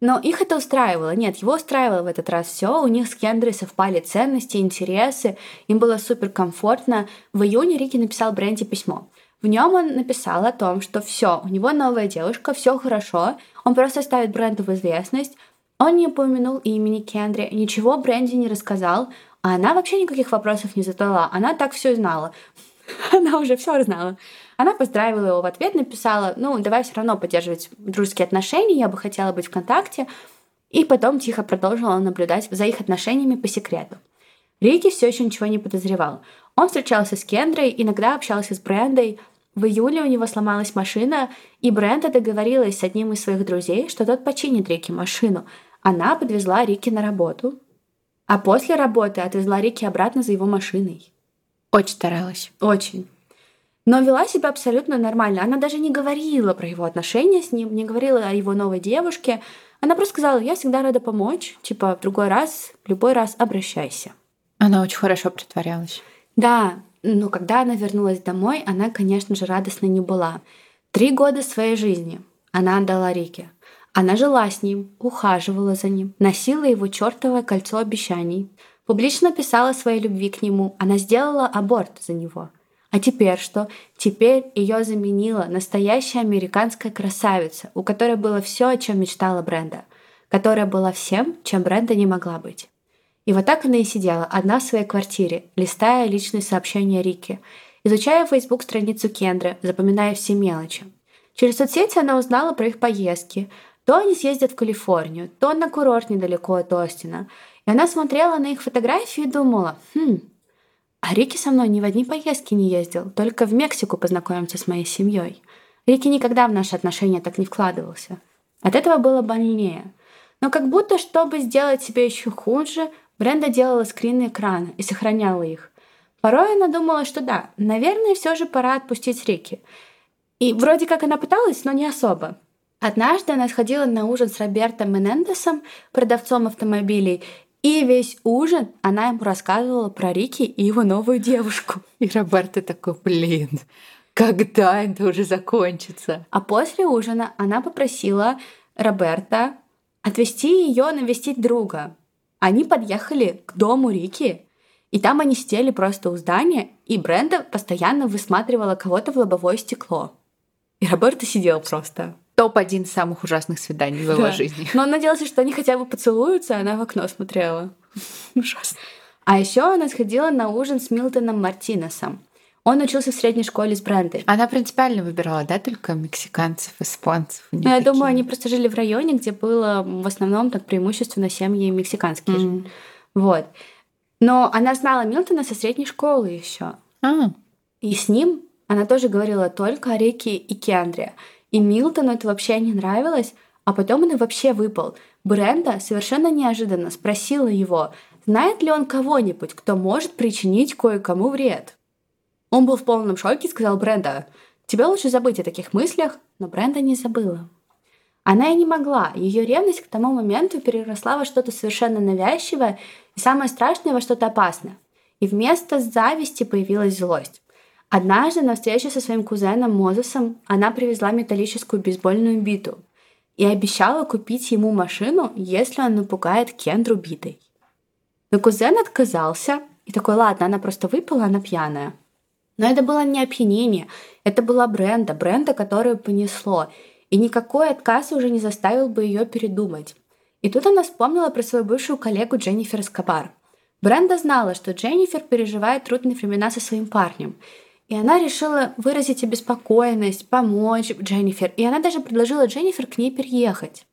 Но их это устраивало. Нет, его устраивало в этот раз все. У них с Кендрой совпали ценности, интересы. Им было супер комфортно. В июне Рики написал Бренди письмо. В нем он написал о том, что все, у него новая девушка, все хорошо, он просто ставит бренду в известность, он не упомянул имени Кендри, ничего Бренди не рассказал, а она вообще никаких вопросов не задала, она так все знала. Она уже все знала. Она поздравила его в ответ, написала, ну, давай все равно поддерживать дружеские отношения, я бы хотела быть в контакте. И потом тихо продолжила наблюдать за их отношениями по секрету. Рики все еще ничего не подозревал. Он встречался с Кендрой, иногда общался с Брендой. В июле у него сломалась машина, и Бренда договорилась с одним из своих друзей, что тот починит Рики машину. Она подвезла Рики на работу, а после работы отвезла Рики обратно за его машиной. Очень старалась. Очень. Но вела себя абсолютно нормально. Она даже не говорила про его отношения с ним, не говорила о его новой девушке. Она просто сказала, я всегда рада помочь. Типа, в другой раз, в любой раз обращайся. Она очень хорошо притворялась. Да, но когда она вернулась домой, она, конечно же, радостна не была. Три года своей жизни она отдала Рике. Она жила с ним, ухаживала за ним, носила его чертовое кольцо обещаний, публично писала своей любви к нему, она сделала аборт за него. А теперь что? Теперь ее заменила настоящая американская красавица, у которой было все, о чем мечтала Бренда, которая была всем, чем Бренда не могла быть. И вот так она и сидела, одна в своей квартире, листая личные сообщения Рики, изучая в Facebook страницу Кендры, запоминая все мелочи. Через соцсети она узнала про их поездки. То они съездят в Калифорнию, то на курорт недалеко от Остина. И она смотрела на их фотографии и думала, хм, а Рики со мной ни в одни поездки не ездил, только в Мексику познакомиться с моей семьей. Рики никогда в наши отношения так не вкладывался. От этого было больнее. Но как будто, чтобы сделать себе еще хуже, Бренда делала скрины экрана и сохраняла их. Порой она думала, что да, наверное, все же пора отпустить Рики. И вроде как она пыталась, но не особо. Однажды она сходила на ужин с Робертом Менендесом, продавцом автомобилей, и весь ужин она ему рассказывала про Рики и его новую девушку. И Роберто такой, блин, когда это уже закончится? А после ужина она попросила Роберта отвезти ее навестить друга. Они подъехали к дому Рики, и там они сидели просто у здания, и Бренда постоянно высматривала кого-то в лобовое стекло. И Роберто сидел просто. Топ-1 самых ужасных свиданий в его да. жизни. Но он надеялся, что они хотя бы поцелуются, а она в окно смотрела. Ужасно. А еще она сходила на ужин с Милтоном Мартинесом. Он учился в средней школе с Брендой. Она принципиально выбирала, да, только мексиканцев, испанцев? Ну, я думаю, они просто жили в районе, где было в основном так преимущественно семьи мексиканские. Mm. Вот. Но она знала Милтона со средней школы еще. А. И с ним она тоже говорила только о Рике и Кендре. И Милтону это вообще не нравилось, а потом он вообще выпал. Бренда совершенно неожиданно спросила его, знает ли он кого-нибудь, кто может причинить кое-кому вред. Он был в полном шоке и сказал Бренда, «Тебе лучше забыть о таких мыслях», но Бренда не забыла. Она и не могла. Ее ревность к тому моменту переросла во что-то совершенно навязчивое и самое страшное во что-то опасное. И вместо зависти появилась злость. Однажды на встрече со своим кузеном Мозесом она привезла металлическую бейсбольную биту и обещала купить ему машину, если он напугает Кендру битой. Но кузен отказался и такой, ладно, она просто выпила, она пьяная. Но это было не опьянение, это была Бренда, Бренда, которую понесло, и никакой отказ уже не заставил бы ее передумать. И тут она вспомнила про свою бывшую коллегу Дженнифер Скобар. Бренда знала, что Дженнифер переживает трудные времена со своим парнем, и она решила выразить обеспокоенность, помочь Дженнифер, и она даже предложила Дженнифер к ней переехать.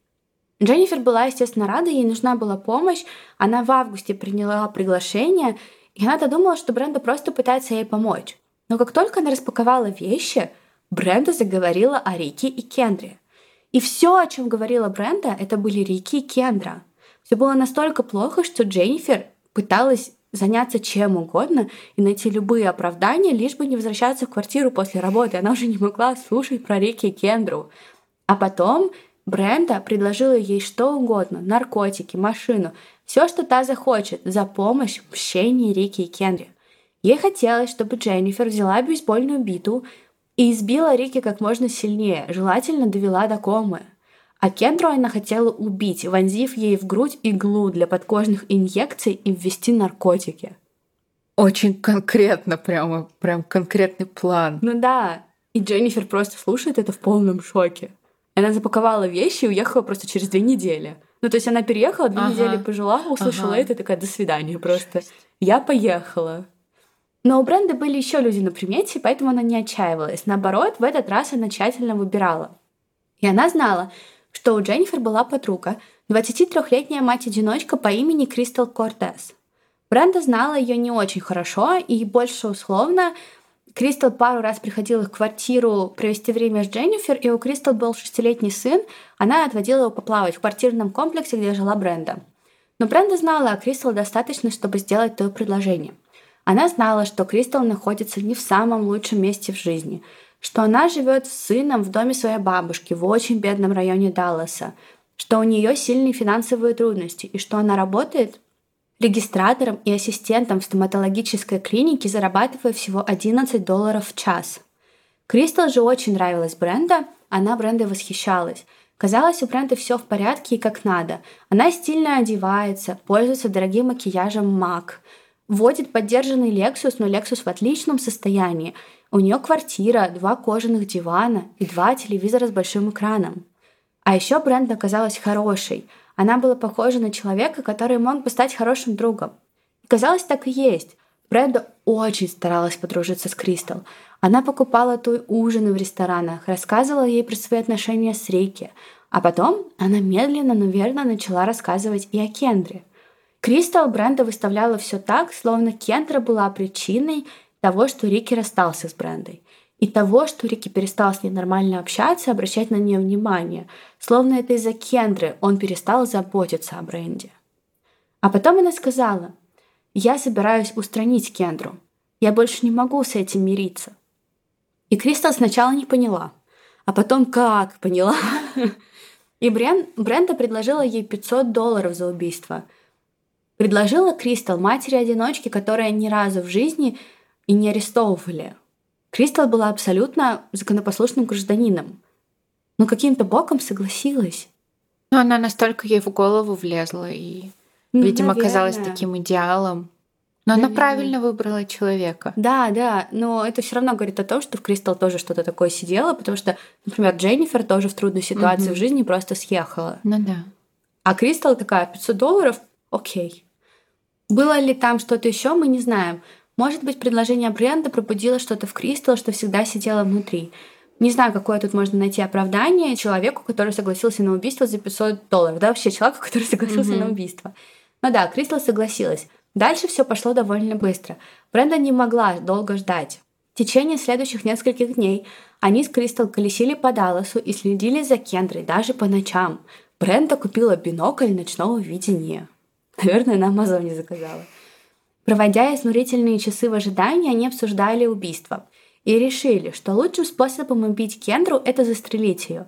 Дженнифер была, естественно, рада, ей нужна была помощь. Она в августе приняла приглашение, и она-то думала, что Бренда просто пытается ей помочь. Но как только она распаковала вещи, Бренда заговорила о Рике и Кендре. И все, о чем говорила Бренда, это были Рики и Кендра. Все было настолько плохо, что Дженнифер пыталась заняться чем угодно и найти любые оправдания, лишь бы не возвращаться в квартиру после работы. Она уже не могла слушать про Рики и Кендру. А потом Бренда предложила ей что угодно, наркотики, машину, все, что та захочет, за помощь в мщении Рики и Кендри. Ей хотелось, чтобы Дженнифер взяла бейсбольную биту и избила Рики как можно сильнее, желательно довела до комы. А Кендру она хотела убить, вонзив ей в грудь иглу для подкожных инъекций и ввести наркотики. Очень конкретно, прямо, прям конкретный план. Ну да. И Дженнифер просто слушает это в полном шоке. Она запаковала вещи и уехала просто через две недели. Ну, то есть она переехала, две ага. недели пожила, услышала ага. это, такая, до свидания просто. Я поехала. Но у Бренды были еще люди на примете, поэтому она не отчаивалась. Наоборот, в этот раз она тщательно выбирала. И она знала, что у Дженнифер была подруга, 23-летняя мать-одиночка по имени Кристал Кортес. Бренда знала ее не очень хорошо и больше условно. Кристал пару раз приходила в квартиру провести время с Дженнифер, и у Кристал был шестилетний сын. Она отводила его поплавать в квартирном комплексе, где жила Бренда. Но Бренда знала о Кристал достаточно, чтобы сделать то предложение. Она знала, что Кристал находится не в самом лучшем месте в жизни, что она живет с сыном в доме своей бабушки в очень бедном районе Далласа, что у нее сильные финансовые трудности и что она работает регистратором и ассистентом в стоматологической клинике, зарабатывая всего 11 долларов в час. Кристал же очень нравилась Бренда, она Брендой восхищалась. Казалось, у Бренды все в порядке и как надо. Она стильно одевается, пользуется дорогим макияжем MAC, водит поддержанный Lexus, но Lexus в отличном состоянии. У нее квартира, два кожаных дивана и два телевизора с большим экраном. А еще Бренда оказалась хорошей – она была похожа на человека, который мог бы стать хорошим другом. Казалось, так и есть. Бренда очень старалась подружиться с Кристал. Она покупала той ужины в ресторанах, рассказывала ей про свои отношения с Рики, а потом она медленно, но верно начала рассказывать и о Кендре. Кристал Бренда выставляла все так, словно Кендра была причиной того, что Рики расстался с Брендой и того, что Рики перестал с ней нормально общаться, обращать на нее внимание, словно это из-за Кендры он перестал заботиться о бренде. А потом она сказала, «Я собираюсь устранить Кендру. Я больше не могу с этим мириться». И Кристал сначала не поняла, а потом как поняла. И Брен, Бренда предложила ей 500 долларов за убийство. Предложила Кристал матери-одиночки, которая ни разу в жизни и не арестовывали, Кристал была абсолютно законопослушным гражданином, но каким-то боком согласилась. Но она настолько ей в голову влезла и, ну, видимо, Наверное. казалась таким идеалом. Но Наверное. она правильно выбрала человека. Да, да, но это все равно говорит о том, что в Кристал тоже что-то такое сидело, потому что, например, Дженнифер тоже в трудной ситуации угу. в жизни просто съехала. Ну да. А Кристал такая, 500 долларов, окей. Было ли там что-то еще, мы не знаем. Может быть, предложение бренда пробудило что-то в Кристал, что всегда сидело внутри. Не знаю, какое тут можно найти оправдание человеку, который согласился на убийство за 500 долларов. Да, вообще человеку, который согласился mm-hmm. на убийство. Но да, Кристал согласилась. Дальше все пошло довольно быстро. Бренда не могла долго ждать. В течение следующих нескольких дней они с Кристал колесили по Далласу и следили за Кендрой даже по ночам. Бренда купила бинокль ночного видения. Наверное, на Амазоне заказала. Проводя изнурительные часы в ожидании, они обсуждали убийство и решили, что лучшим способом убить Кендру – это застрелить ее.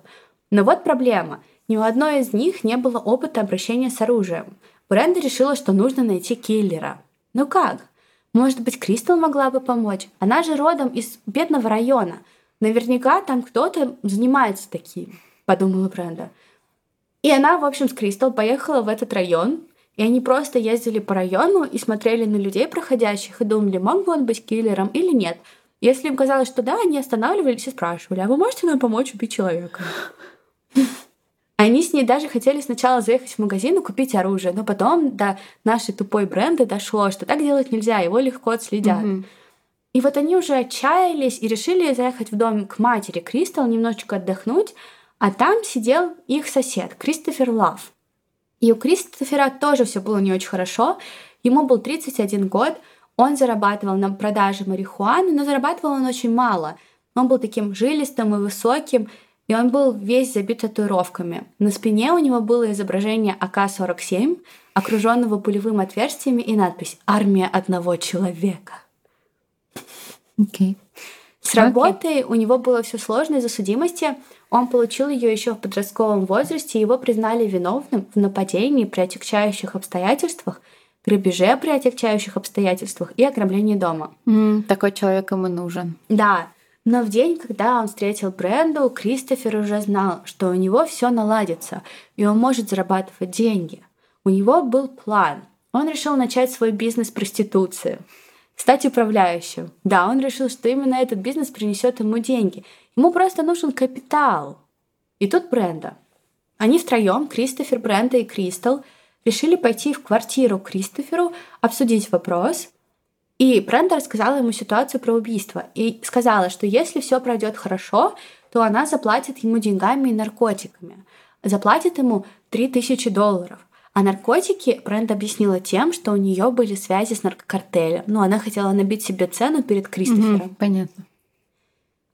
Но вот проблема. Ни у одной из них не было опыта обращения с оружием. Бренда решила, что нужно найти киллера. Ну как? Может быть, Кристал могла бы помочь? Она же родом из бедного района. Наверняка там кто-то занимается таким, подумала Бренда. И она, в общем, с Кристал поехала в этот район, и они просто ездили по району и смотрели на людей проходящих и думали, мог бы он быть киллером или нет. Если им казалось, что да, они останавливались и спрашивали, а вы можете нам помочь убить человека? Они с ней даже хотели сначала заехать в магазин и купить оружие, но потом до нашей тупой бренды дошло, что так делать нельзя, его легко отследят. Mm-hmm. И вот они уже отчаялись и решили заехать в дом к матери Кристал, немножечко отдохнуть, а там сидел их сосед Кристофер Лав. И у Кристофера тоже все было не очень хорошо. Ему был 31 год, он зарабатывал на продаже марихуаны, но зарабатывал он очень мало. Он был таким жилистым и высоким, и он был весь забит татуировками. На спине у него было изображение АК-47, окруженного пулевым отверстиями и надпись «Армия одного человека». Okay. С работой okay. у него было все сложно из-за судимости. Он получил ее еще в подростковом возрасте, и его признали виновным в нападении при отягчающих обстоятельствах, грабеже при отягчающих обстоятельствах и ограблении дома. Mm, такой человек ему нужен. Да. Но в день, когда он встретил Бренду, Кристофер уже знал, что у него все наладится, и он может зарабатывать деньги. У него был план. Он решил начать свой бизнес проституции. Стать управляющим. Да, он решил, что именно этот бизнес принесет ему деньги. Ему просто нужен капитал. И тут Бренда. Они втроем, Кристофер, Бренда и Кристал, решили пойти в квартиру Кристоферу, обсудить вопрос. И Бренда рассказала ему ситуацию про убийство и сказала, что если все пройдет хорошо, то она заплатит ему деньгами и наркотиками. Заплатит ему 3000 долларов. А наркотики Бренда объяснила тем, что у нее были связи с наркокартелем. Ну, она хотела набить себе цену перед Кристофером. Угу, понятно.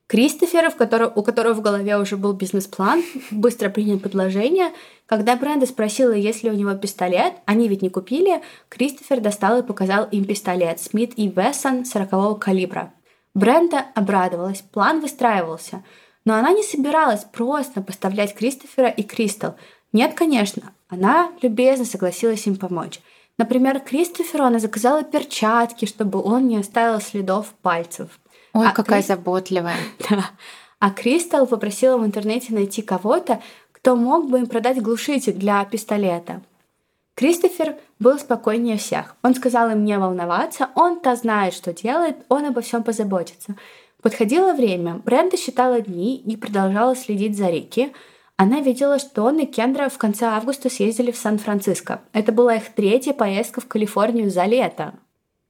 Кристофер, в который, у которого в голове уже был бизнес-план, быстро принял предложение. Когда Бренда спросила, есть ли у него пистолет, они ведь не купили, Кристофер достал и показал им пистолет Смит и Вессон 40-го калибра. Бренда обрадовалась, план выстраивался. Но она не собиралась просто поставлять Кристофера и Кристал. Нет, конечно, она любезно согласилась им помочь. Например, Кристоферу она заказала перчатки, чтобы он не оставил следов пальцев. Ой, а какая Кри... заботливая. Да. А Кристал попросила в интернете найти кого-то, кто мог бы им продать глушитель для пистолета. Кристофер был спокойнее всех. Он сказал им не волноваться, он-то знает, что делает, он обо всем позаботится. Подходило время, Бренда считала дни и продолжала следить за Рики, она видела, что он и Кендра в конце августа съездили в Сан-Франциско. Это была их третья поездка в Калифорнию за лето.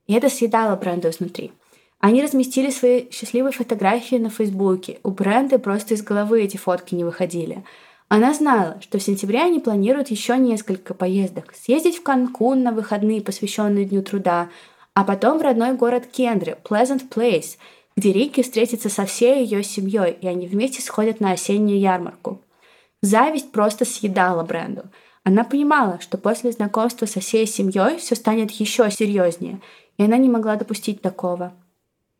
И это съедало Бренду изнутри. Они разместили свои счастливые фотографии на Фейсбуке. У Бренды просто из головы эти фотки не выходили. Она знала, что в сентябре они планируют еще несколько поездок. Съездить в Канкун на выходные, посвященные Дню труда, а потом в родной город Кендри, Pleasant Place, где Рики встретится со всей ее семьей, и они вместе сходят на осеннюю ярмарку. Зависть просто съедала Бренду. Она понимала, что после знакомства со всей семьей все станет еще серьезнее, и она не могла допустить такого.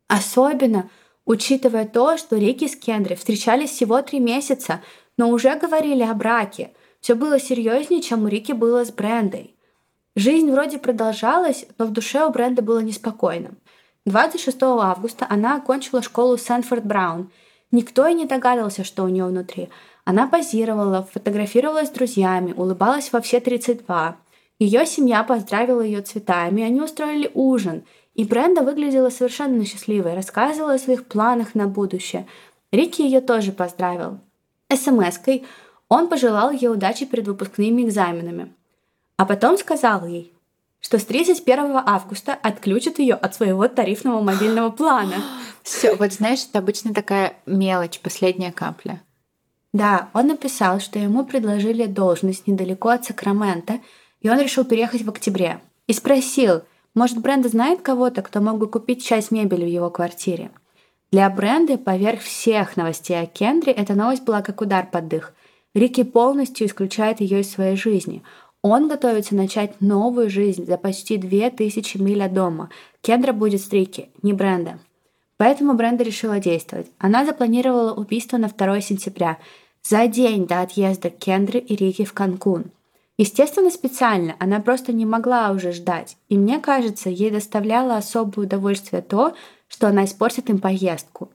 Особенно учитывая то, что Рики с Кендри встречались всего три месяца, но уже говорили о браке. Все было серьезнее, чем у Рики было с Брендой. Жизнь вроде продолжалась, но в душе у Бренды было неспокойно. 26 августа она окончила школу Сэнфорд Браун. Никто и не догадывался, что у нее внутри. Она позировала, фотографировалась с друзьями, улыбалась во все 32. Ее семья поздравила ее цветами, они устроили ужин. И Бренда выглядела совершенно счастливой, рассказывала о своих планах на будущее. Рики ее тоже поздравил. СМС-кой он пожелал ей удачи перед выпускными экзаменами. А потом сказал ей, что с 31 августа отключат ее от своего тарифного мобильного плана. Все, вот знаешь, это обычно такая мелочь, последняя капля. Да, он написал, что ему предложили должность недалеко от Сакрамента, и он решил переехать в октябре. И спросил, может, Бренда знает кого-то, кто мог бы купить часть мебели в его квартире. Для Бренды поверх всех новостей о Кендре эта новость была как удар под дых. Рики полностью исключает ее из своей жизни. Он готовится начать новую жизнь за почти две тысячи миль от дома. Кендра будет с Рики, не Бренда. Поэтому Бренда решила действовать. Она запланировала убийство на 2 сентября – за день до отъезда Кендры и Рики в Канкун. Естественно, специально, она просто не могла уже ждать. И мне кажется, ей доставляло особое удовольствие то, что она испортит им поездку.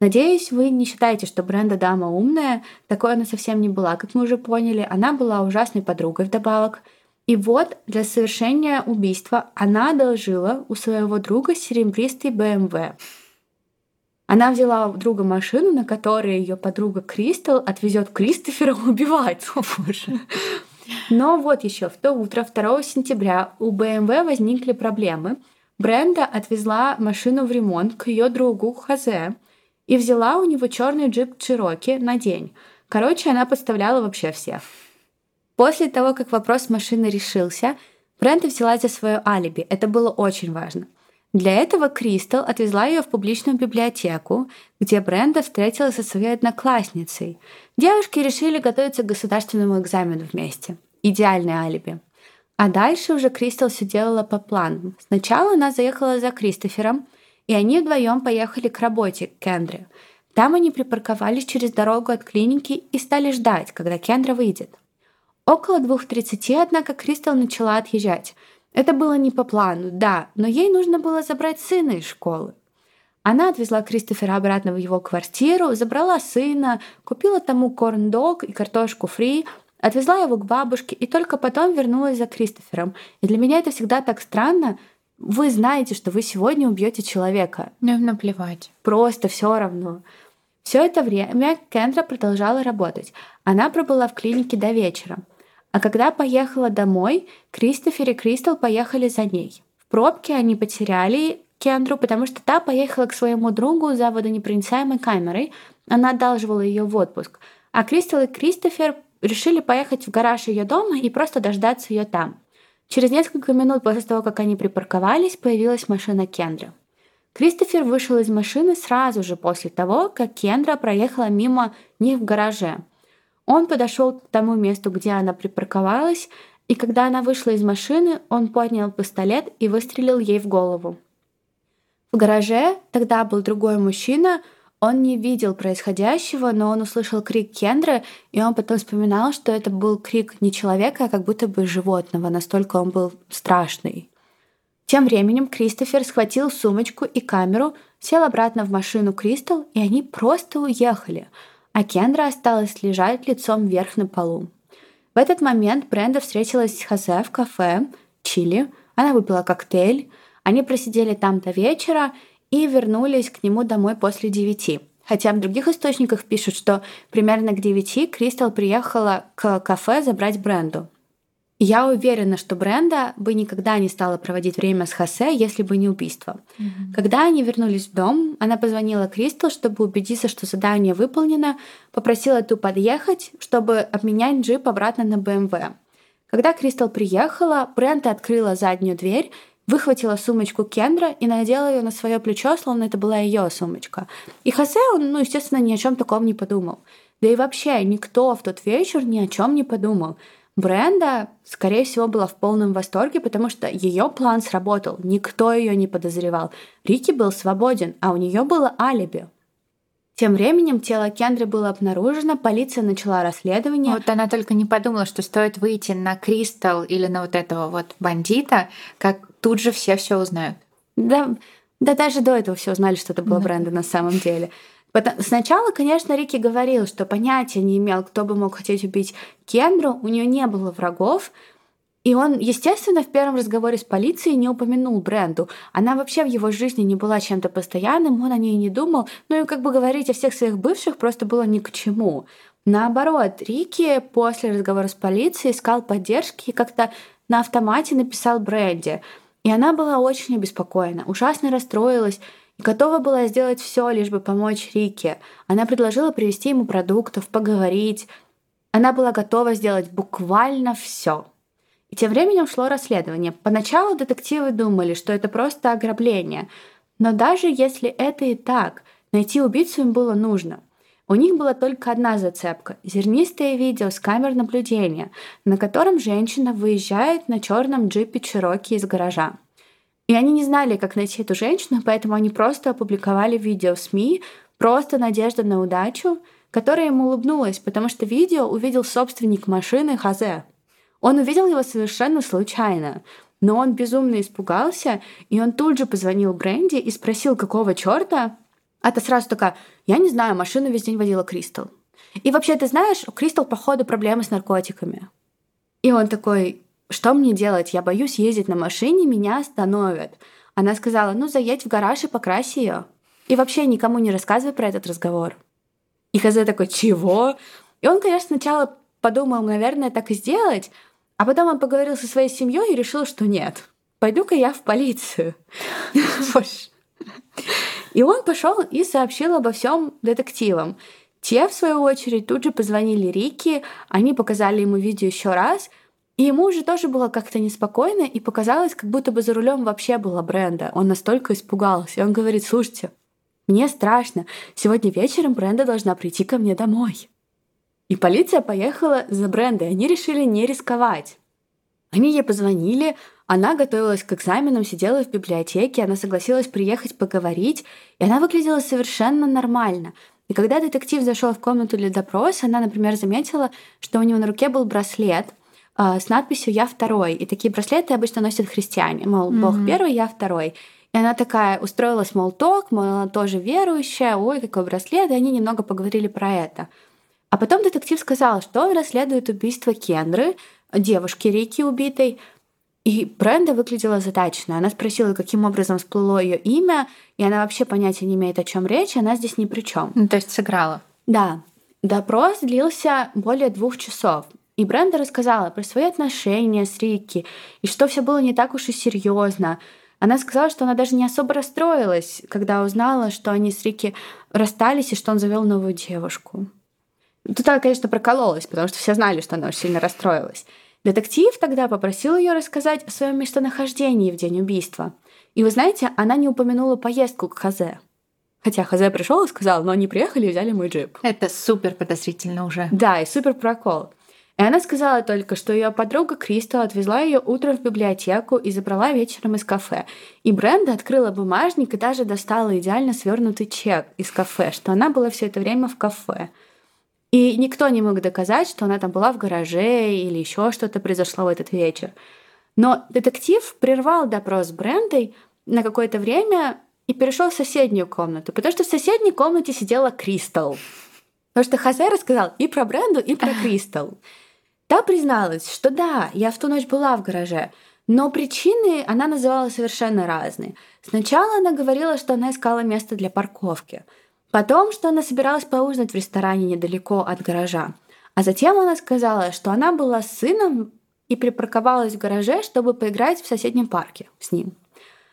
Надеюсь, вы не считаете, что Бренда дама умная. Такой она совсем не была, как мы уже поняли. Она была ужасной подругой вдобавок. И вот для совершения убийства она одолжила у своего друга серебристый БМВ. Она взяла у друга машину, на которой ее подруга Кристал отвезет Кристофера убивать. О, боже. Но вот еще в то утро, 2 сентября, у БМВ возникли проблемы. Бренда отвезла машину в ремонт к ее другу Хазе и взяла у него черный джип Чироки на день. Короче, она подставляла вообще всех. После того, как вопрос машины решился, Бренда взялась за свое алиби. Это было очень важно. Для этого Кристал отвезла ее в публичную библиотеку, где Бренда встретилась со своей одноклассницей. Девушки решили готовиться к государственному экзамену вместе. Идеальное алиби. А дальше уже Кристал все делала по плану. Сначала она заехала за Кристофером, и они вдвоем поехали к работе к Кендре. Там они припарковались через дорогу от клиники и стали ждать, когда Кендра выйдет. Около 2.30, однако, Кристал начала отъезжать – это было не по плану, да, но ей нужно было забрать сына из школы. Она отвезла Кристофера обратно в его квартиру, забрала сына, купила тому корн-дог и картошку фри, отвезла его к бабушке и только потом вернулась за Кристофером. И для меня это всегда так странно. Вы знаете, что вы сегодня убьете человека. Ну, наплевать. Просто все равно. Все это время Кендра продолжала работать. Она пробыла в клинике до вечера. А когда поехала домой, Кристофер и Кристал поехали за ней. В пробке они потеряли Кендру, потому что та поехала к своему другу за водонепроницаемой камерой. Она одалживала ее в отпуск. А Кристал и Кристофер решили поехать в гараж ее дома и просто дождаться ее там. Через несколько минут после того, как они припарковались, появилась машина Кендры. Кристофер вышел из машины сразу же после того, как Кендра проехала мимо них в гараже. Он подошел к тому месту, где она припарковалась, и когда она вышла из машины, он поднял пистолет и выстрелил ей в голову. В гараже тогда был другой мужчина, он не видел происходящего, но он услышал крик Кендры, и он потом вспоминал, что это был крик не человека, а как будто бы животного, настолько он был страшный. Тем временем Кристофер схватил сумочку и камеру, сел обратно в машину Кристал, и они просто уехали, а Кендра осталась лежать лицом вверх на полу. В этот момент Бренда встретилась с Хосе в кафе «Чили», она выпила коктейль, они просидели там до вечера и вернулись к нему домой после девяти. Хотя в других источниках пишут, что примерно к девяти Кристал приехала к кафе забрать Бренду. Я уверена, что Бренда бы никогда не стала проводить время с Хосе, если бы не убийство. Mm-hmm. Когда они вернулись в дом, она позвонила Кристал, чтобы убедиться, что задание выполнено, попросила ту подъехать, чтобы обменять джип обратно на БМВ. Когда Кристал приехала, Бренда открыла заднюю дверь выхватила сумочку Кендра и надела ее на свое плечо, словно это была ее сумочка. И Хосе, он, ну, естественно, ни о чем таком не подумал. Да и вообще никто в тот вечер ни о чем не подумал. Бренда, скорее всего, была в полном восторге, потому что ее план сработал. Никто ее не подозревал. Рики был свободен, а у нее было алиби. Тем временем тело Кендры было обнаружено, полиция начала расследование. Вот она только не подумала, что стоит выйти на Кристал или на вот этого вот бандита, как тут же все все узнают. Да, да даже до этого все узнали, что это было бренда на самом деле. Сначала, конечно, Рики говорил, что понятия не имел, кто бы мог хотеть убить Кендру, у нее не было врагов, и он, естественно, в первом разговоре с полицией не упомянул Бренду. Она вообще в его жизни не была чем-то постоянным, он о ней не думал. Ну и как бы говорить о всех своих бывших просто было ни к чему. Наоборот, Рики после разговора с полицией искал поддержки и как-то на автомате написал Бренди. И она была очень обеспокоена, ужасно расстроилась и готова была сделать все, лишь бы помочь Рике. Она предложила привезти ему продуктов, поговорить. Она была готова сделать буквально все. И тем временем шло расследование. Поначалу детективы думали, что это просто ограбление. Но даже если это и так, найти убийцу им было нужно. У них была только одна зацепка — зернистое видео с камер наблюдения, на котором женщина выезжает на черном джипе Чироки из гаража. И они не знали, как найти эту женщину, поэтому они просто опубликовали видео в СМИ, просто надежда на удачу, которая ему улыбнулась, потому что видео увидел собственник машины Хазе. Он увидел его совершенно случайно, но он безумно испугался, и он тут же позвонил Бренди и спросил, какого черта ты сразу такая, я не знаю, машину весь день водила Кристал. И вообще, ты знаешь, у Кристал, походу, проблемы с наркотиками. И он такой, что мне делать? Я боюсь ездить на машине, меня остановят. Она сказала, ну, заедь в гараж и покрась ее. И вообще никому не рассказывай про этот разговор. И Хазе такой, чего? И он, конечно, сначала подумал, наверное, так и сделать, а потом он поговорил со своей семьей и решил, что нет. Пойду-ка я в полицию. И он пошел и сообщил обо всем детективам. Те, в свою очередь, тут же позвонили Рике, они показали ему видео еще раз, и ему уже тоже было как-то неспокойно, и показалось, как будто бы за рулем вообще была Бренда. Он настолько испугался. И он говорит, слушайте, мне страшно. Сегодня вечером Бренда должна прийти ко мне домой. И полиция поехала за Брендой. Они решили не рисковать. Они ей позвонили, она готовилась к экзаменам, сидела в библиотеке, она согласилась приехать поговорить, и она выглядела совершенно нормально. И когда детектив зашел в комнату для допроса, она, например, заметила, что у него на руке был браслет э, с надписью «Я второй». И такие браслеты обычно носят христиане. Мол, Бог mm-hmm. первый, я второй. И она такая устроила смолток, мол, она тоже верующая, ой, какой браслет, и они немного поговорили про это. А потом детектив сказал, что он расследует убийство Кендры, девушки Рики убитой, И Бренда выглядела задачно. Она спросила, каким образом всплыло ее имя, и она вообще понятия не имеет, о чем речь, она здесь ни при чем. Ну, то есть сыграла. Да. Допрос длился более двух часов. И Бренда рассказала про свои отношения с Рикки, и что все было не так уж и серьезно. Она сказала, что она даже не особо расстроилась, когда узнала, что они с Рикки расстались и что он завел новую девушку. Тут она, конечно, прокололась, потому что все знали, что она очень сильно расстроилась. Детектив тогда попросил ее рассказать о своем местонахождении в день убийства. И вы знаете, она не упомянула поездку к Хазе. Хотя Хазе пришел и сказал, но они приехали и взяли мой джип. Это супер подозрительно уже. Да, и супер прокол. И она сказала только, что ее подруга Кристал отвезла ее утром в библиотеку и забрала вечером из кафе. И Бренда открыла бумажник и даже достала идеально свернутый чек из кафе, что она была все это время в кафе. И никто не мог доказать, что она там была в гараже или еще что-то произошло в этот вечер. Но детектив прервал допрос Брендой на какое-то время и перешел в соседнюю комнату, потому что в соседней комнате сидела Кристал. Потому что Хосе рассказал и про Бренду, и про Кристал. Та призналась, что да, я в ту ночь была в гараже, но причины она называла совершенно разные. Сначала она говорила, что она искала место для парковки — Потом, что она собиралась поужинать в ресторане недалеко от гаража. А затем она сказала, что она была с сыном и припарковалась в гараже, чтобы поиграть в соседнем парке с ним.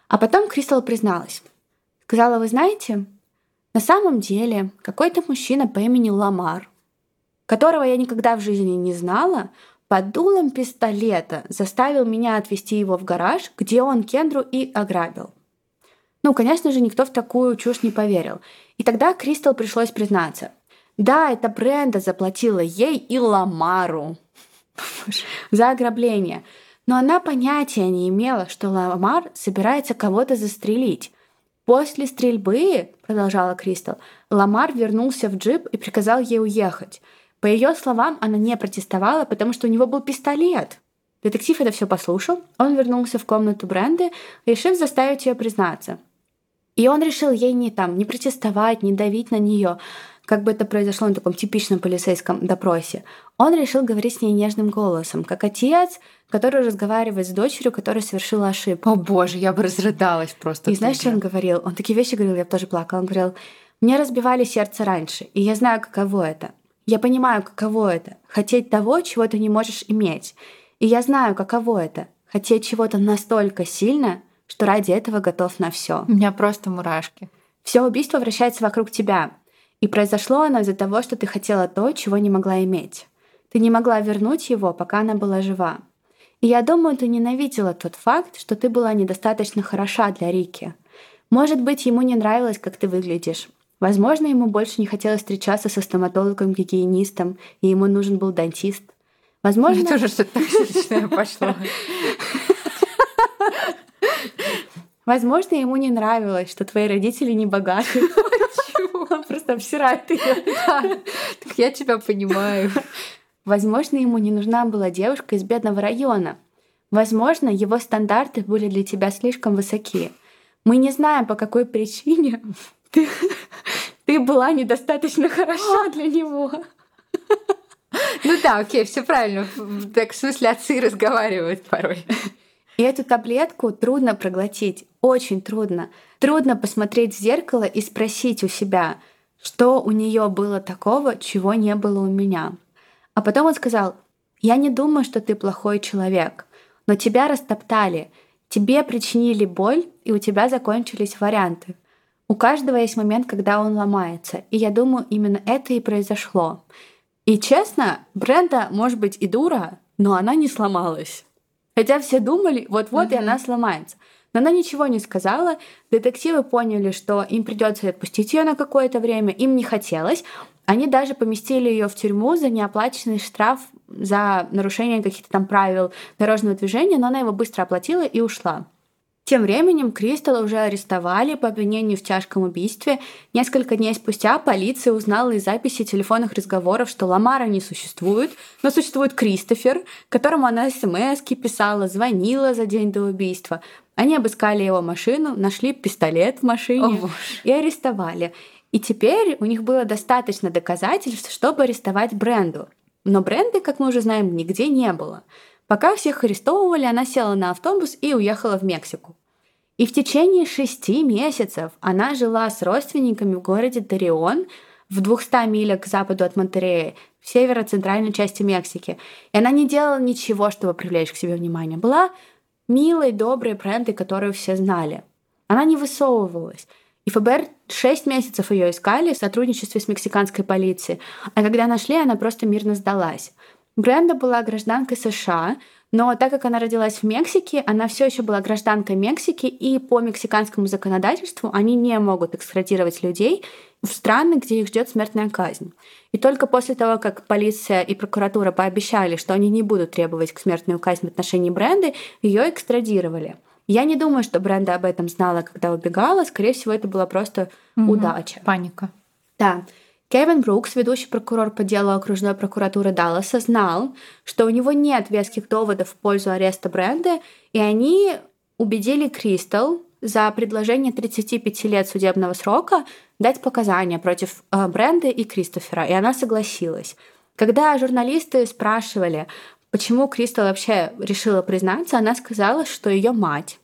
А потом Кристал призналась. Сказала, вы знаете, на самом деле какой-то мужчина по имени Ламар, которого я никогда в жизни не знала, под дулом пистолета заставил меня отвезти его в гараж, где он Кендру и ограбил. Ну, конечно же, никто в такую чушь не поверил. И тогда Кристал пришлось признаться. Да, это Бренда заплатила ей и Ламару за ограбление. Но она понятия не имела, что Ламар собирается кого-то застрелить. После стрельбы, продолжала Кристал, Ламар вернулся в джип и приказал ей уехать. По ее словам, она не протестовала, потому что у него был пистолет. Детектив это все послушал. Он вернулся в комнату Бренды, решив заставить ее признаться. И он решил ей не там, не протестовать, не давить на нее, как бы это произошло на таком типичном полицейском допросе. Он решил говорить с ней нежным голосом, как отец, который разговаривает с дочерью, которая совершила ошибку. О боже, я бы разрыдалась просто. И знаешь, что он говорил? Он такие вещи говорил, я бы тоже плакала. Он говорил, мне разбивали сердце раньше, и я знаю, каково это. Я понимаю, каково это — хотеть того, чего ты не можешь иметь. И я знаю, каково это — хотеть чего-то настолько сильно, что ради этого готов на все. У меня просто мурашки. Все убийство вращается вокруг тебя. И произошло оно из-за того, что ты хотела то, чего не могла иметь. Ты не могла вернуть его, пока она была жива. И я думаю, ты ненавидела тот факт, что ты была недостаточно хороша для Рики. Может быть, ему не нравилось, как ты выглядишь. Возможно, ему больше не хотелось встречаться со стоматологом-гигиенистом, и ему нужен был дантист. Возможно... Мне тоже что-то пошло. Возможно, ему не нравилось, что твои родители не богаты. Он просто обсирает ее. Так я тебя понимаю. Возможно, ему не нужна была девушка из бедного района. Возможно, его стандарты были для тебя слишком высоки. Мы не знаем, по какой причине ты, ты была недостаточно хороша для него. Ну да, окей, все правильно. Так в смысле отцы разговаривают порой. И эту таблетку трудно проглотить, очень трудно. Трудно посмотреть в зеркало и спросить у себя, что у нее было такого, чего не было у меня. А потом он сказал, я не думаю, что ты плохой человек, но тебя растоптали, тебе причинили боль, и у тебя закончились варианты. У каждого есть момент, когда он ломается, и я думаю, именно это и произошло. И честно, Бренда может быть и дура, но она не сломалась. Хотя все думали, вот-вот и она сломается. Но она ничего не сказала. Детективы поняли, что им придется отпустить ее на какое-то время. Им не хотелось. Они даже поместили ее в тюрьму за неоплаченный штраф за нарушение каких-то там правил дорожного движения, но она его быстро оплатила и ушла. Тем временем Кристал уже арестовали по обвинению в тяжком убийстве. Несколько дней спустя полиция узнала из записи телефонных разговоров, что Ламара не существует, но существует Кристофер, которому она смс писала, звонила за день до убийства. Они обыскали его машину, нашли пистолет в машине О, и арестовали. И теперь у них было достаточно доказательств, чтобы арестовать Бренду. Но Бренды, как мы уже знаем, нигде не было. Пока всех арестовывали, она села на автобус и уехала в Мексику. И в течение шести месяцев она жила с родственниками в городе Тарион в 200 милях к западу от Монтерея, в северо-центральной части Мексики. И она не делала ничего, чтобы привлечь к себе внимание. Была милой, доброй Брентой, которую все знали. Она не высовывалась. И ФБР 6 месяцев ее искали в сотрудничестве с мексиканской полицией. А когда нашли, она просто мирно сдалась. Бренда была гражданкой США, но так как она родилась в Мексике, она все еще была гражданкой Мексики, и по мексиканскому законодательству они не могут экстрадировать людей в страны, где их ждет смертная казнь. И только после того, как полиция и прокуратура пообещали, что они не будут требовать к смертную казнь в отношении Бренды, ее экстрадировали. Я не думаю, что Бренда об этом знала, когда убегала. Скорее всего, это была просто угу. удача. Паника. Да. Кевин Брукс, ведущий прокурор по делу окружной прокуратуры Далласа, знал, что у него нет веских доводов в пользу ареста Бренды, и они убедили Кристал за предложение 35 лет судебного срока дать показания против э, Бренды и Кристофера, и она согласилась. Когда журналисты спрашивали, Почему Кристал вообще решила признаться, она сказала, что ее мать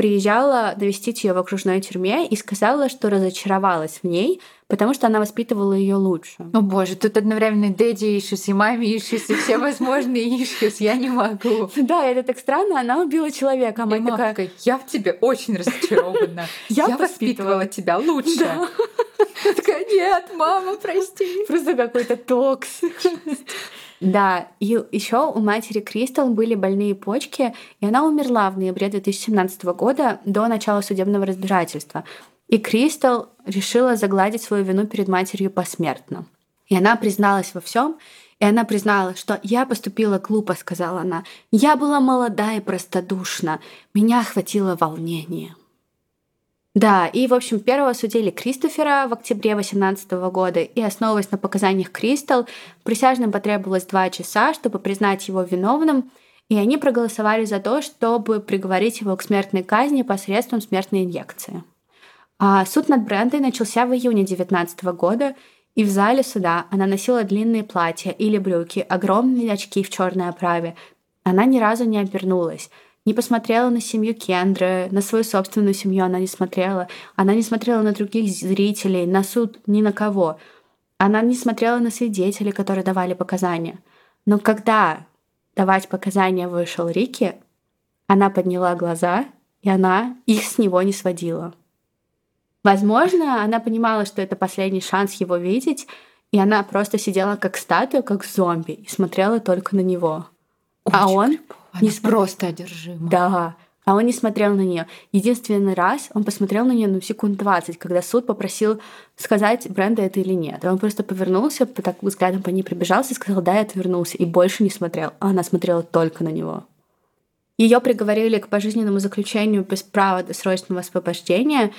приезжала навестить ее в окружной тюрьме и сказала, что разочаровалась в ней, потому что она воспитывала ее лучше. О боже, тут одновременно дэдди ишус и маме ишус, и все возможные ишус, я не могу. Да, это так странно, она убила человека, а мать такая... Я в тебе очень разочарована. Я воспитывала тебя лучше. Такая, нет, мама, прости. Просто какой-то токс. Да, и еще у матери Кристал были больные почки, и она умерла в ноябре 2017 года до начала судебного разбирательства. И Кристал решила загладить свою вину перед матерью посмертно. И она призналась во всем, и она признала, что я поступила глупо, сказала она. Я была молода и простодушна. Меня охватило волнение. Да, и, в общем, первого судили Кристофера в октябре 2018 года, и, основываясь на показаниях Кристал, присяжным потребовалось два часа, чтобы признать его виновным, и они проголосовали за то, чтобы приговорить его к смертной казни посредством смертной инъекции. А суд над Брендой начался в июне 2019 года, и в зале суда она носила длинные платья или брюки, огромные очки в черной оправе. Она ни разу не обернулась — не посмотрела на семью Кендры, на свою собственную семью она не смотрела. Она не смотрела на других зрителей, на суд, ни на кого. Она не смотрела на свидетелей, которые давали показания. Но когда давать показания вышел Рики, она подняла глаза, и она их с него не сводила. Возможно, она понимала, что это последний шанс его видеть, и она просто сидела как статуя, как зомби, и смотрела только на него. Очень а он она не просто одержима. Да. А он не смотрел на нее. Единственный раз он посмотрел на нее ну, секунд 20, когда суд попросил сказать, Бренда это или нет. Он просто повернулся, так взглядом по ней прибежался и сказал, да, я отвернулся. И больше не смотрел. А она смотрела только на него. Ее приговорили к пожизненному заключению без права досрочного освобождения.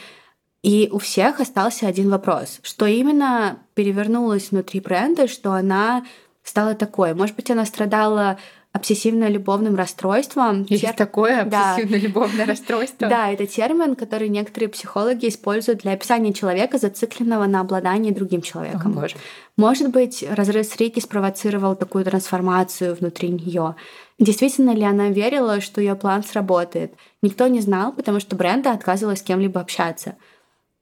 И у всех остался один вопрос. Что именно перевернулось внутри Бренды, что она стала такой? Может быть, она страдала обсессивно-любовным расстройством. Есть Тер... такое обсессивно-любовное расстройство? Да, это термин, который некоторые психологи используют для описания человека, зацикленного на обладании другим человеком. О, боже. Может быть, разрыв с Рики спровоцировал такую трансформацию внутри нее. Действительно ли она верила, что ее план сработает? Никто не знал, потому что Бренда отказывалась с кем-либо общаться.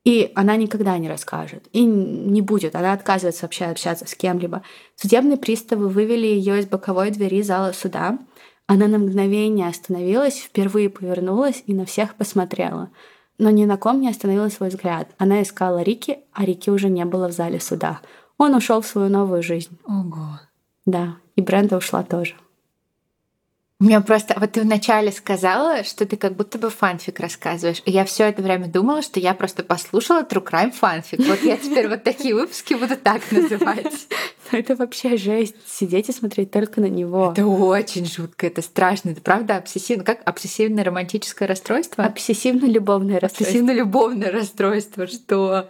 И она никогда не расскажет. И не будет. Она отказывается вообще общаться с кем-либо. Судебные приставы вывели ее из боковой двери зала суда. Она на мгновение остановилась, впервые повернулась и на всех посмотрела. Но ни на ком не остановила свой взгляд. Она искала Рики, а Рики уже не было в зале суда. Он ушел в свою новую жизнь. Ого. Да, и Бренда ушла тоже. У меня просто... Вот ты вначале сказала, что ты как будто бы фанфик рассказываешь. И я все это время думала, что я просто послушала True Crime фанфик. Вот я теперь вот такие выпуски буду так называть. Это вообще жесть. Сидеть и смотреть только на него. Это очень жутко, это страшно. Это правда обсессивно. Как обсессивное романтическое расстройство? Обсессивно-любовное расстройство. Обсессивно-любовное расстройство. Что?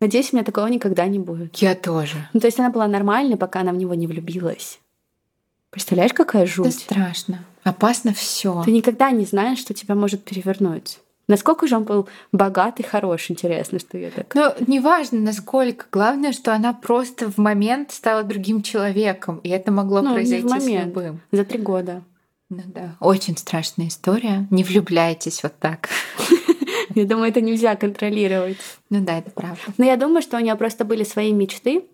Надеюсь, у меня такого никогда не будет. Я тоже. Ну, то есть она была нормальной, пока она в него не влюбилась. Представляешь, какая жуть? Это страшно. Опасно все. Ты никогда не знаешь, что тебя может перевернуть. Насколько же он был богатый, хорош, интересно, что я так. Ну, неважно, насколько. Главное, что она просто в момент стала другим человеком, и это могло ну, произойти не в момент. с любым. За три года. Ну да, очень страшная история. Не влюбляйтесь вот так. Я думаю, это нельзя контролировать. Ну да, это правда. Но я думаю, что у нее просто были свои мечты,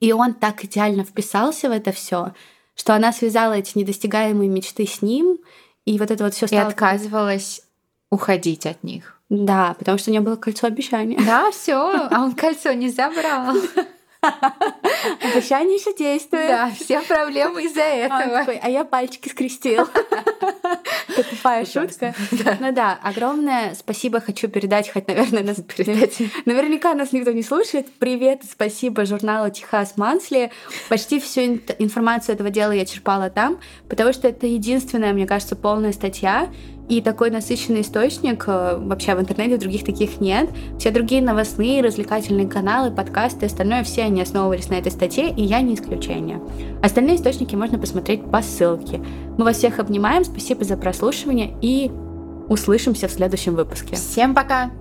и он так идеально вписался в это все, что она связала эти недостигаемые мечты с ним, и вот это вот все стало... И отказывалась уходить от них. Да, потому что у нее было кольцо обещания. Да, все, а он кольцо не забрал. Обещание еще действует. Да, все проблемы из-за этого. а я пальчики скрестил. Это тупая шутка. Ну да, огромное спасибо хочу передать, хоть, наверное, нас передать. Наверняка нас никто не слушает. Привет, спасибо журналу Техас Мансли. Почти всю информацию этого дела я черпала там, потому что это единственная, мне кажется, полная статья, и такой насыщенный источник э, вообще в интернете других таких нет. Все другие новостные, развлекательные каналы, подкасты, остальное, все они основывались на этой статье, и я не исключение. Остальные источники можно посмотреть по ссылке. Мы вас всех обнимаем, спасибо за прослушивание и услышимся в следующем выпуске. Всем пока!